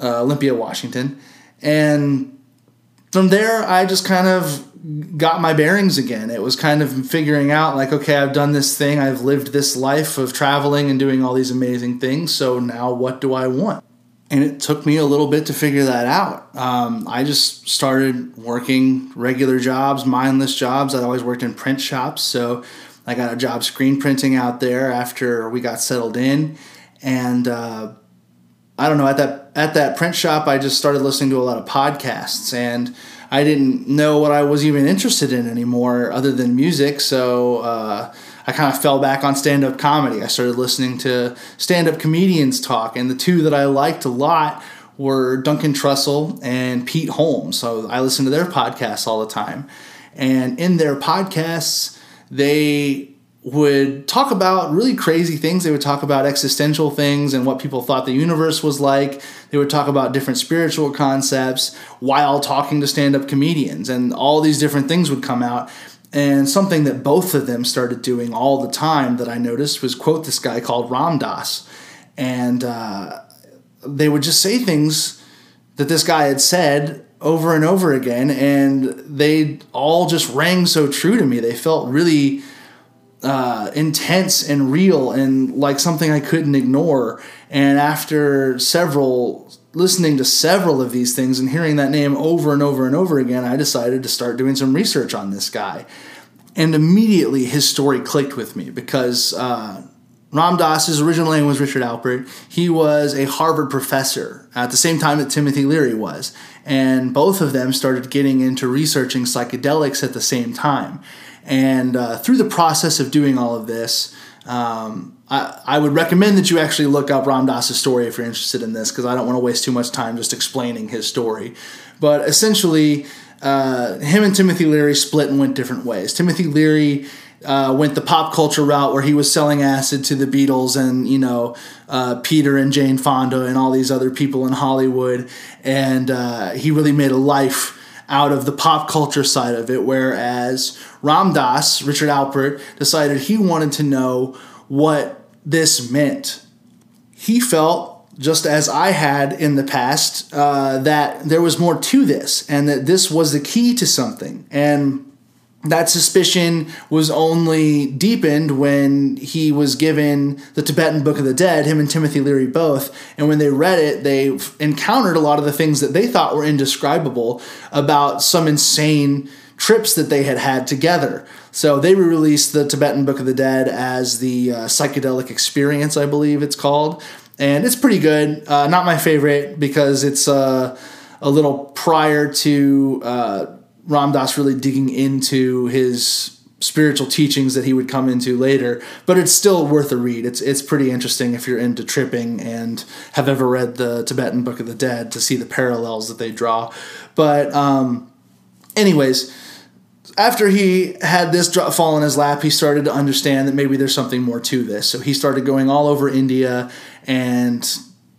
uh, Olympia, Washington. And from there, I just kind of got my bearings again. It was kind of figuring out, like, okay, I've done this thing, I've lived this life of traveling and doing all these amazing things. So now what do I want? And it took me a little bit to figure that out. Um, I just started working regular jobs, mindless jobs. I'd always worked in print shops. So I got a job screen printing out there after we got settled in, and uh, I don't know at that at that print shop I just started listening to a lot of podcasts and. I didn't know what I was even interested in anymore other than music. So uh, I kind of fell back on stand up comedy. I started listening to stand up comedians talk, and the two that I liked a lot were Duncan Trussell and Pete Holmes. So I listened to their podcasts all the time. And in their podcasts, they would talk about really crazy things. They would talk about existential things and what people thought the universe was like. They would talk about different spiritual concepts while talking to stand up comedians, and all these different things would come out. And something that both of them started doing all the time that I noticed was quote this guy called Ram Dass. and uh, they would just say things that this guy had said over and over again, and they all just rang so true to me. They felt really uh, intense and real and like something I couldn't ignore. And after several, listening to several of these things and hearing that name over and over and over again, I decided to start doing some research on this guy. And immediately his story clicked with me because uh, Ram Dass, his original name was Richard Alpert. He was a Harvard professor at the same time that Timothy Leary was. And both of them started getting into researching psychedelics at the same time. And uh, through the process of doing all of this, um, I, I, would recommend that you actually look up Ram Dass's story if you're interested in this, because I don't want to waste too much time just explaining his story. But essentially, uh, him and Timothy Leary split and went different ways. Timothy Leary uh, went the pop culture route where he was selling acid to the Beatles and you know uh, Peter and Jane Fonda and all these other people in Hollywood, and uh, he really made a life out of the pop culture side of it. Whereas Ram Dass, Richard Alpert, decided he wanted to know what this meant. He felt just as I had in the past, uh, that there was more to this and that this was the key to something. And that suspicion was only deepened when he was given the Tibetan Book of the Dead, him and Timothy Leary both. And when they read it, they encountered a lot of the things that they thought were indescribable about some insane trips that they had had together. So they released the Tibetan Book of the Dead as the uh, psychedelic experience, I believe it's called. And it's pretty good. Uh, not my favorite because it's uh, a little prior to Ram Dass really digging into his spiritual teachings that he would come into later, but it's still worth a read. It's it's pretty interesting if you're into tripping and have ever read the Tibetan Book of the Dead to see the parallels that they draw. But um, anyways, after he had this fall in his lap, he started to understand that maybe there's something more to this. So he started going all over India and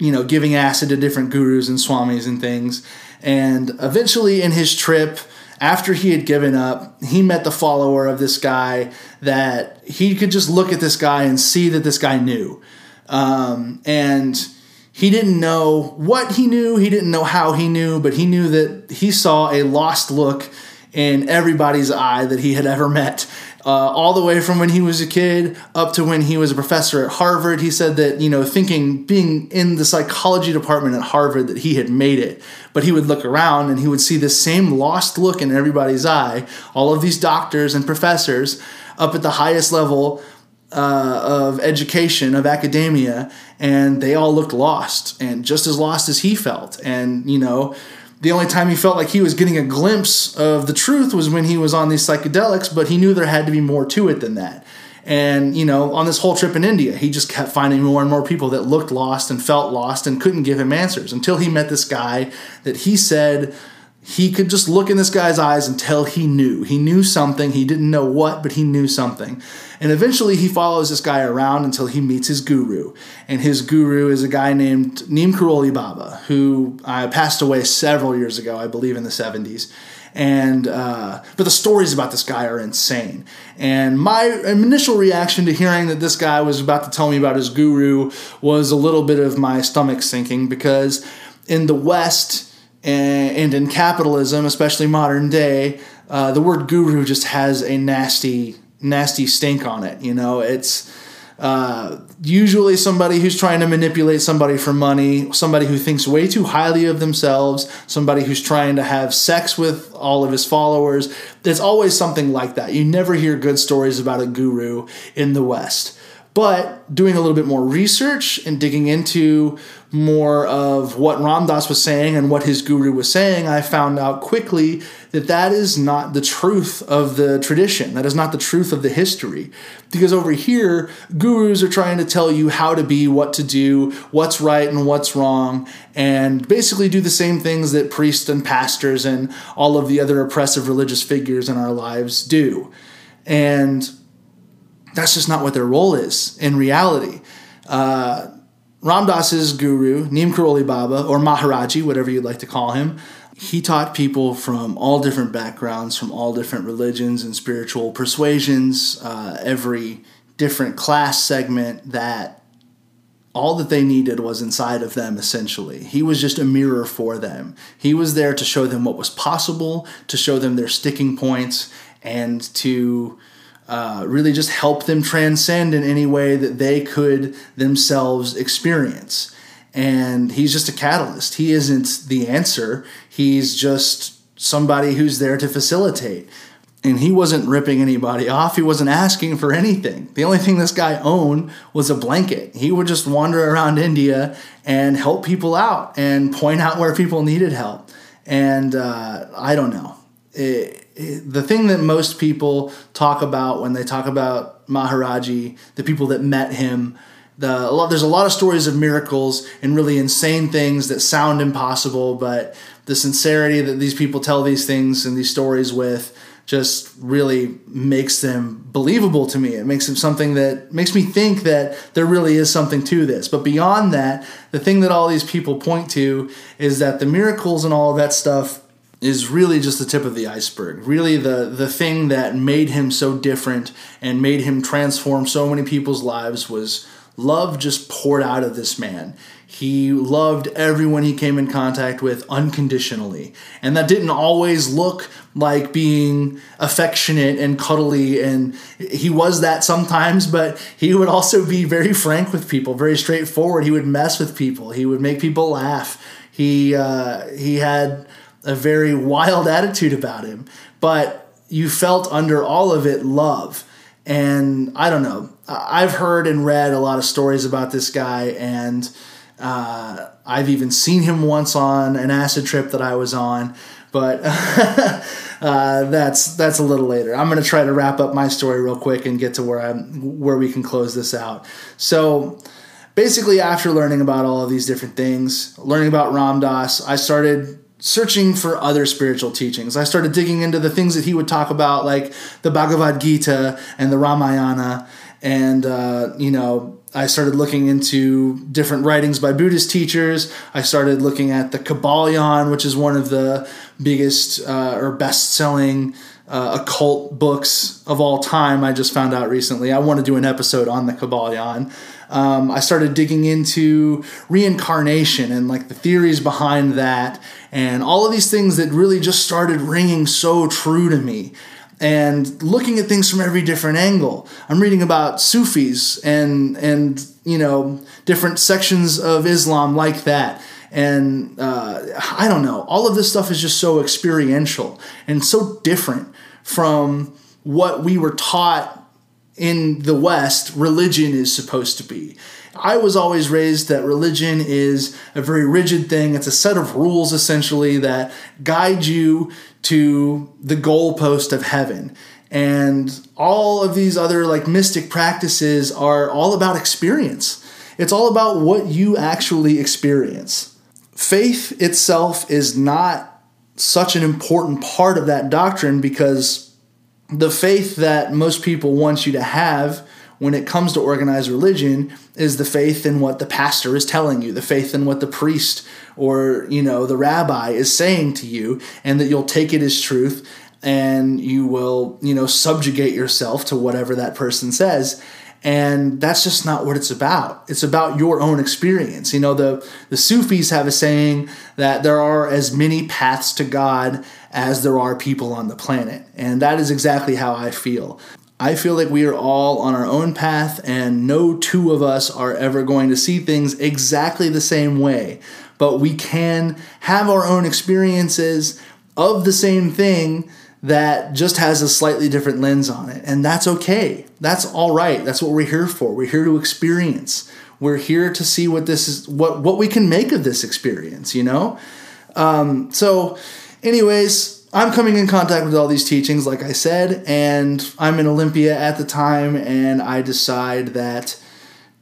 you know giving acid to different gurus and swamis and things. And eventually, in his trip after he had given up, he met the follower of this guy that he could just look at this guy and see that this guy knew. Um, and he didn't know what he knew, he didn't know how he knew, but he knew that he saw a lost look in everybody's eye that he had ever met uh, all the way from when he was a kid up to when he was a professor at Harvard. He said that, you know, thinking being in the psychology department at Harvard that he had made it. But he would look around and he would see this same lost look in everybody's eye. All of these doctors and professors up at the highest level uh, of education, of academia, and they all looked lost and just as lost as he felt. And, you know, the only time he felt like he was getting a glimpse of the truth was when he was on these psychedelics, but he knew there had to be more to it than that. And, you know, on this whole trip in India, he just kept finding more and more people that looked lost and felt lost and couldn't give him answers until he met this guy that he said he could just look in this guy's eyes and tell he knew. He knew something. He didn't know what, but he knew something. And eventually he follows this guy around until he meets his guru. And his guru is a guy named Neem Karoli Baba, who uh, passed away several years ago, I believe in the 70s. And uh, but the stories about this guy are insane. And my initial reaction to hearing that this guy was about to tell me about his guru was a little bit of my stomach sinking because in the West, and in capitalism, especially modern day, uh, the word guru just has a nasty, nasty stink on it. You know, it's uh, usually somebody who's trying to manipulate somebody for money, somebody who thinks way too highly of themselves, somebody who's trying to have sex with all of his followers. There's always something like that. You never hear good stories about a guru in the West. But doing a little bit more research and digging into more of what Ram Dass was saying and what his guru was saying, I found out quickly that that is not the truth of the tradition. That is not the truth of the history. Because over here, gurus are trying to tell you how to be, what to do, what's right and what's wrong, and basically do the same things that priests and pastors and all of the other oppressive religious figures in our lives do. And that's just not what their role is in reality. Uh, Ram Dass's guru, Neem Karoli Baba, or Maharaji, whatever you'd like to call him, he taught people from all different backgrounds, from all different religions and spiritual persuasions, uh, every different class segment that all that they needed was inside of them, essentially. He was just a mirror for them. He was there to show them what was possible, to show them their sticking points, and to uh, really just help them transcend in any way that they could themselves experience. And he's just a catalyst. He isn't the answer, he's just somebody who's there to facilitate and he wasn't ripping anybody off. He wasn't asking for anything. The only thing this guy owned was a blanket. He would just wander around India and help people out and point out where people needed help. And uh, I don't know. The thing that most people talk about when they talk about Maharaji, the people that met him, the, a lot, there's a lot of stories of miracles and really insane things that sound impossible, but the sincerity that these people tell these things and these stories with just really makes them believable to me. It makes them something that makes me think that there really is something to this. But beyond that, the thing that all these people point to is that the miracles and all of that stuff is really just the tip of the iceberg. Really the the thing that made him so different and made him transform so many people's lives was love just poured out of this man. He loved everyone he came in contact with unconditionally. And that didn't always look like being affectionate and cuddly. And he was that sometimes, but he would also be very frank with people, very straightforward. He would mess with people, he would make people laugh. He, uh, he had a very wild attitude about him. But you felt under all of it love. And I don't know. I've heard and read a lot of stories about this guy, and uh, I've even seen him once on an acid trip that I was on, but <laughs> uh, that's that's a little later. I'm to try to wrap up my story real quick and get to where I'm where we can close this out. So basically, after learning about all of these different things, learning about Ram Dass, I started searching for other spiritual teachings. I started digging into the things that he would talk about, like the Bhagavad Gita and the Ramayana, and uh, you know I started looking into different writings by Buddhist teachers. I started looking at the Kybalion, which is one of the biggest uh, or best selling uh, occult books of all time. I just found out recently. I want to do an episode on the Kybalion. Um, I started digging into reincarnation and like the theories behind that, and all of these things that really just started ringing so true to me and looking at things from every different angle. I'm reading about Sufis and and you know different sections of Islam like that. And uh, I don't know. All of this stuff is just so experiential and so different from what we were taught in the West religion is supposed to be. I was always raised that religion is a very rigid thing. It's a set of rules essentially that guide you to the goalpost of heaven. And all of these other like mystic practices are all about experience. It's all about what you actually experience. Faith itself is not such an important part of that doctrine because the faith that most people want you to have when it comes to organized religion is the faith in what the pastor is telling you, the faith in what the priest or, you know, the rabbi is saying to you, and that you'll take it as truth and you will, you know, subjugate yourself to whatever that person says. And that's just not what it's about. It's about your own experience. You know, the, the Sufis have a saying that there are as many paths to God as there are people on the planet. And that is exactly how I feel. I feel like we are all on our own path, and no two of us are ever going to see things exactly the same way. But we can have our own experiences of the same thing that just has a slightly different lens on it. And that's okay. That's all right. That's what we're here for. We're here to experience. We're here to see what this is, what, what we can make of this experience, you know? Um, so, anyways, I'm coming in contact with all these teachings, like I said, and I'm in Olympia at the time, and I decide that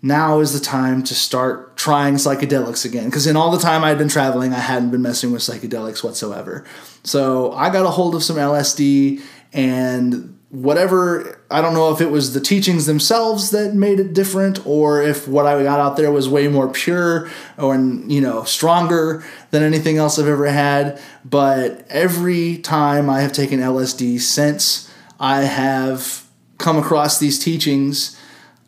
now is the time to start trying psychedelics again. Because in all the time I'd been traveling, I hadn't been messing with psychedelics whatsoever. So I got a hold of some LSD, and whatever I don't know if it was the teachings themselves that made it different or if what I got out there was way more pure or you know stronger than anything else I've ever had. But every time I have taken LSD since I have come across these teachings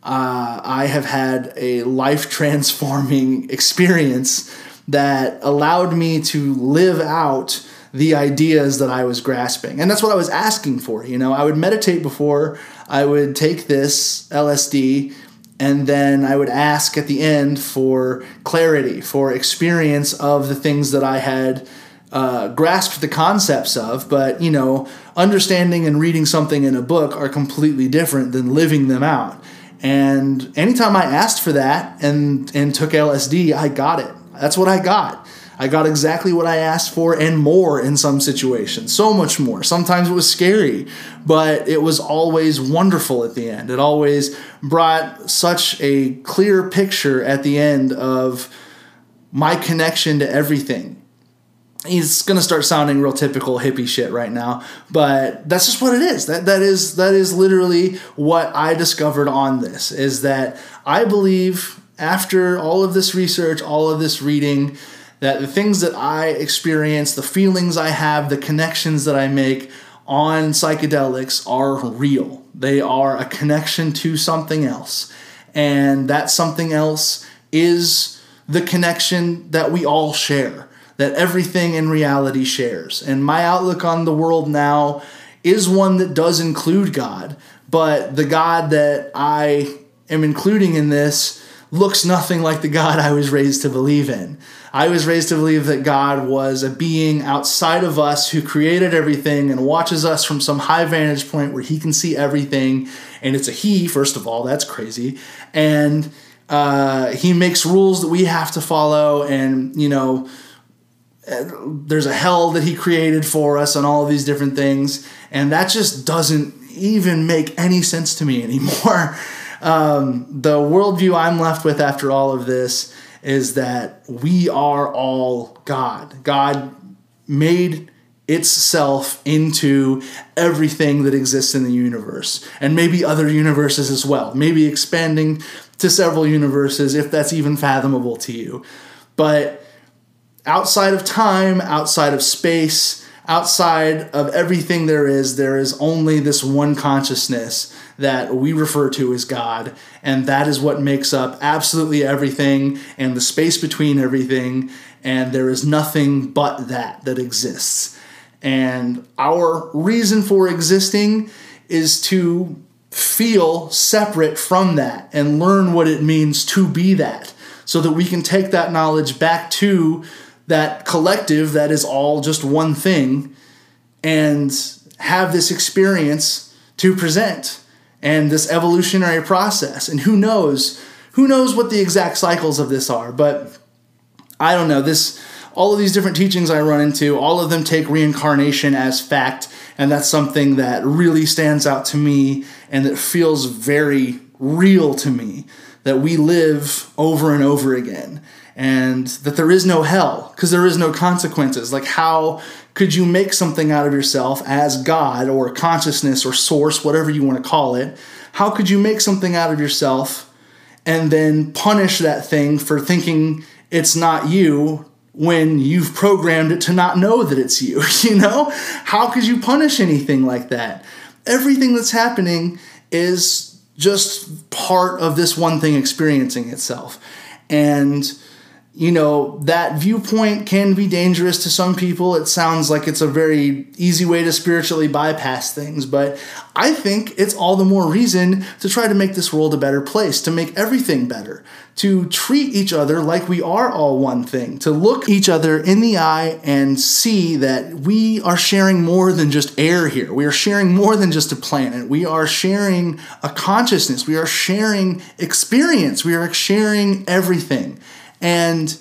uh, I have had a life transforming <laughs> experience that allowed me to live out the ideas that I was grasping. And that's what I was asking for. You know, I would meditate before I would take this LSD, and then I would ask at the end for clarity, for experience of the things that I had uh, grasped the concepts of. But, you know, understanding and reading something in a book are completely different than living them out. And anytime I asked for that and, and took LSD, I got it. That's what I got. I got exactly what I asked for and more in some situations, so much more. Sometimes it was scary, but it was always wonderful at the end. It always brought such a clear picture at the end of my connection to everything. It's gonna start sounding real typical hippie shit right now, but that's just what it is. That that is that is literally what I discovered on this is that I believe after all of this research, all of this reading, that the things that I experience, the feelings I have, the connections that I make on psychedelics are real. They are a connection to something else. And that something else is the connection that we all share, that everything in reality shares. And my outlook on the world now is one that does include God, but the God that I am including in this looks nothing like the God I was raised to believe in. I was raised to believe that God was a being outside of us who created everything and watches us from some high vantage point where he can see everything. And it's a he, first of all, that's crazy. And uh, he makes rules that we have to follow. And, you know, there's a hell that he created for us and all of these different things. And that just doesn't even make any sense to me anymore. <laughs> Um, the worldview I'm left with after all of this is that we are all God. God made itself into everything that exists in the universe, and maybe other universes as well, maybe expanding to several universes if that's even fathomable to you. But outside of time, outside of space, outside of everything there is, there is only this one consciousness that we refer to as God, and that is what makes up absolutely everything and the space between everything, and there is nothing but that that exists. And our reason for existing is to feel separate from that and learn what it means to be that so that we can take that knowledge back to that collective that is all just one thing and have this experience to present and this evolutionary process. And who knows? Who knows what the exact cycles of this are? But I don't know. This all of these different teachings I run into, all of them take reincarnation as fact, and that's something that really stands out to me and that feels very real to me that we live over and over again and that there is no hell because there is no consequences. Like, how could you make something out of yourself as God or consciousness or source, whatever you want to call it? How could you make something out of yourself and then punish that thing for thinking it's not you when you've programmed it to not know that it's you? <laughs> You know? How could you punish anything like that? Everything that's happening is just part of this one thing experiencing itself. And you know, that viewpoint can be dangerous to some people. It sounds like it's a very easy way to spiritually bypass things, but I think it's all the more reason to try to make this world a better place, to make everything better, to treat each other like we are all one thing, to look each other in the eye and see that we are sharing more than just air here. We are sharing more than just a planet. We are sharing a consciousness. We are sharing experience. We are sharing everything. And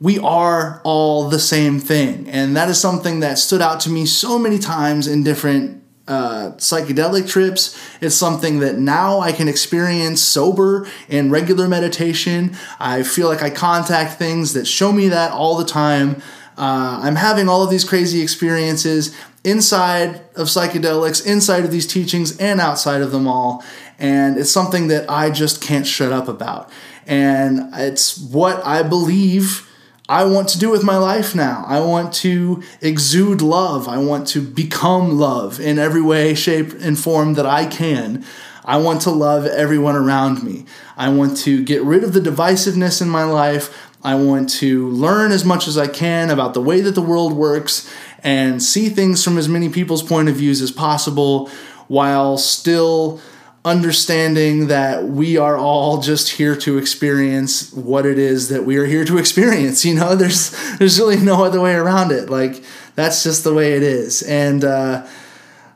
we are all the same thing. And that is something that stood out to me so many times in different uh, psychedelic trips. It's something that now I can experience sober in regular meditation. I feel like I contact things that show me that all the time. Uh, I'm having all of these crazy experiences inside of psychedelics, inside of these teachings, and outside of them all. And it's something that I just can't shut up about. And it's what I believe I want to do with my life now. I want to exude love. I want to become love in every way, shape, and form that I can. I want to love everyone around me. I want to get rid of the divisiveness in my life. I want to learn as much as I can about the way that the world works and see things from as many people's point of views as possible while still understanding that we are all just here to experience what it is that we are here to <laughs> experience you know? There's there's really no other way around it. Like that's just the way it is. And uh,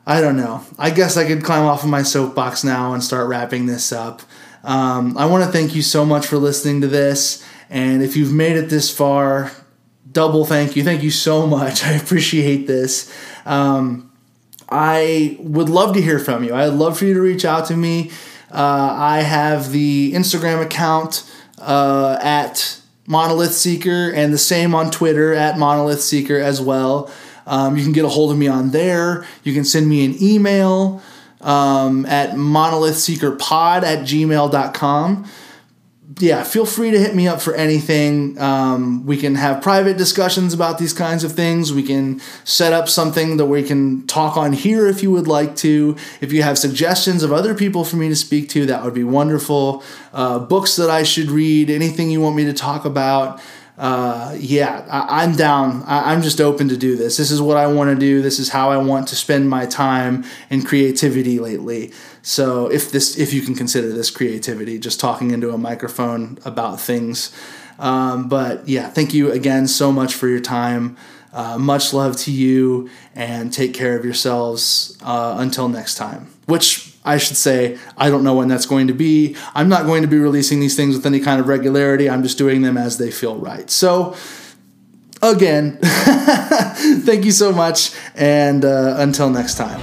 i don't know. I guess i could climb off of my soapbox now and start wrapping this up. Um, i want to thank you so much for listening to this. And if you've made it this far double thank you. Thank you so much. <laughs> I appreciate this. Um, I would love to hear from you. I'd love for you to reach out to me. Uh, I have the Instagram account uh, at Monolith Seeker and the same on Twitter at Monolith Seeker as well. Um, you can get a hold of me on there. You can send me an email um, at monolithseekerpod at gmail.com yeah, feel free to hit me up for anything. Um, we can have private discussions about these kinds of things. We can set up something that we can talk on here if you would like to. If you have suggestions of other people for me to speak to, that would be wonderful. Uh, books that I should read, anything you want me to talk about uh, yeah, I, am down. I, am just open to do this. This is what I want to do. This is how I want to spend my time and creativity lately. So if this, if you can consider this creativity, just talking into a microphone about things. Um, but yeah, thank you again so much for your time. Uh, much love to you, and take care of yourselves uh, until next time. Which I should say, I don't know when that's going to be. I'm not going to be releasing these things with any kind of regularity. I'm just doing them as they feel right. So, again, <laughs> thank you so much, and uh, until next time.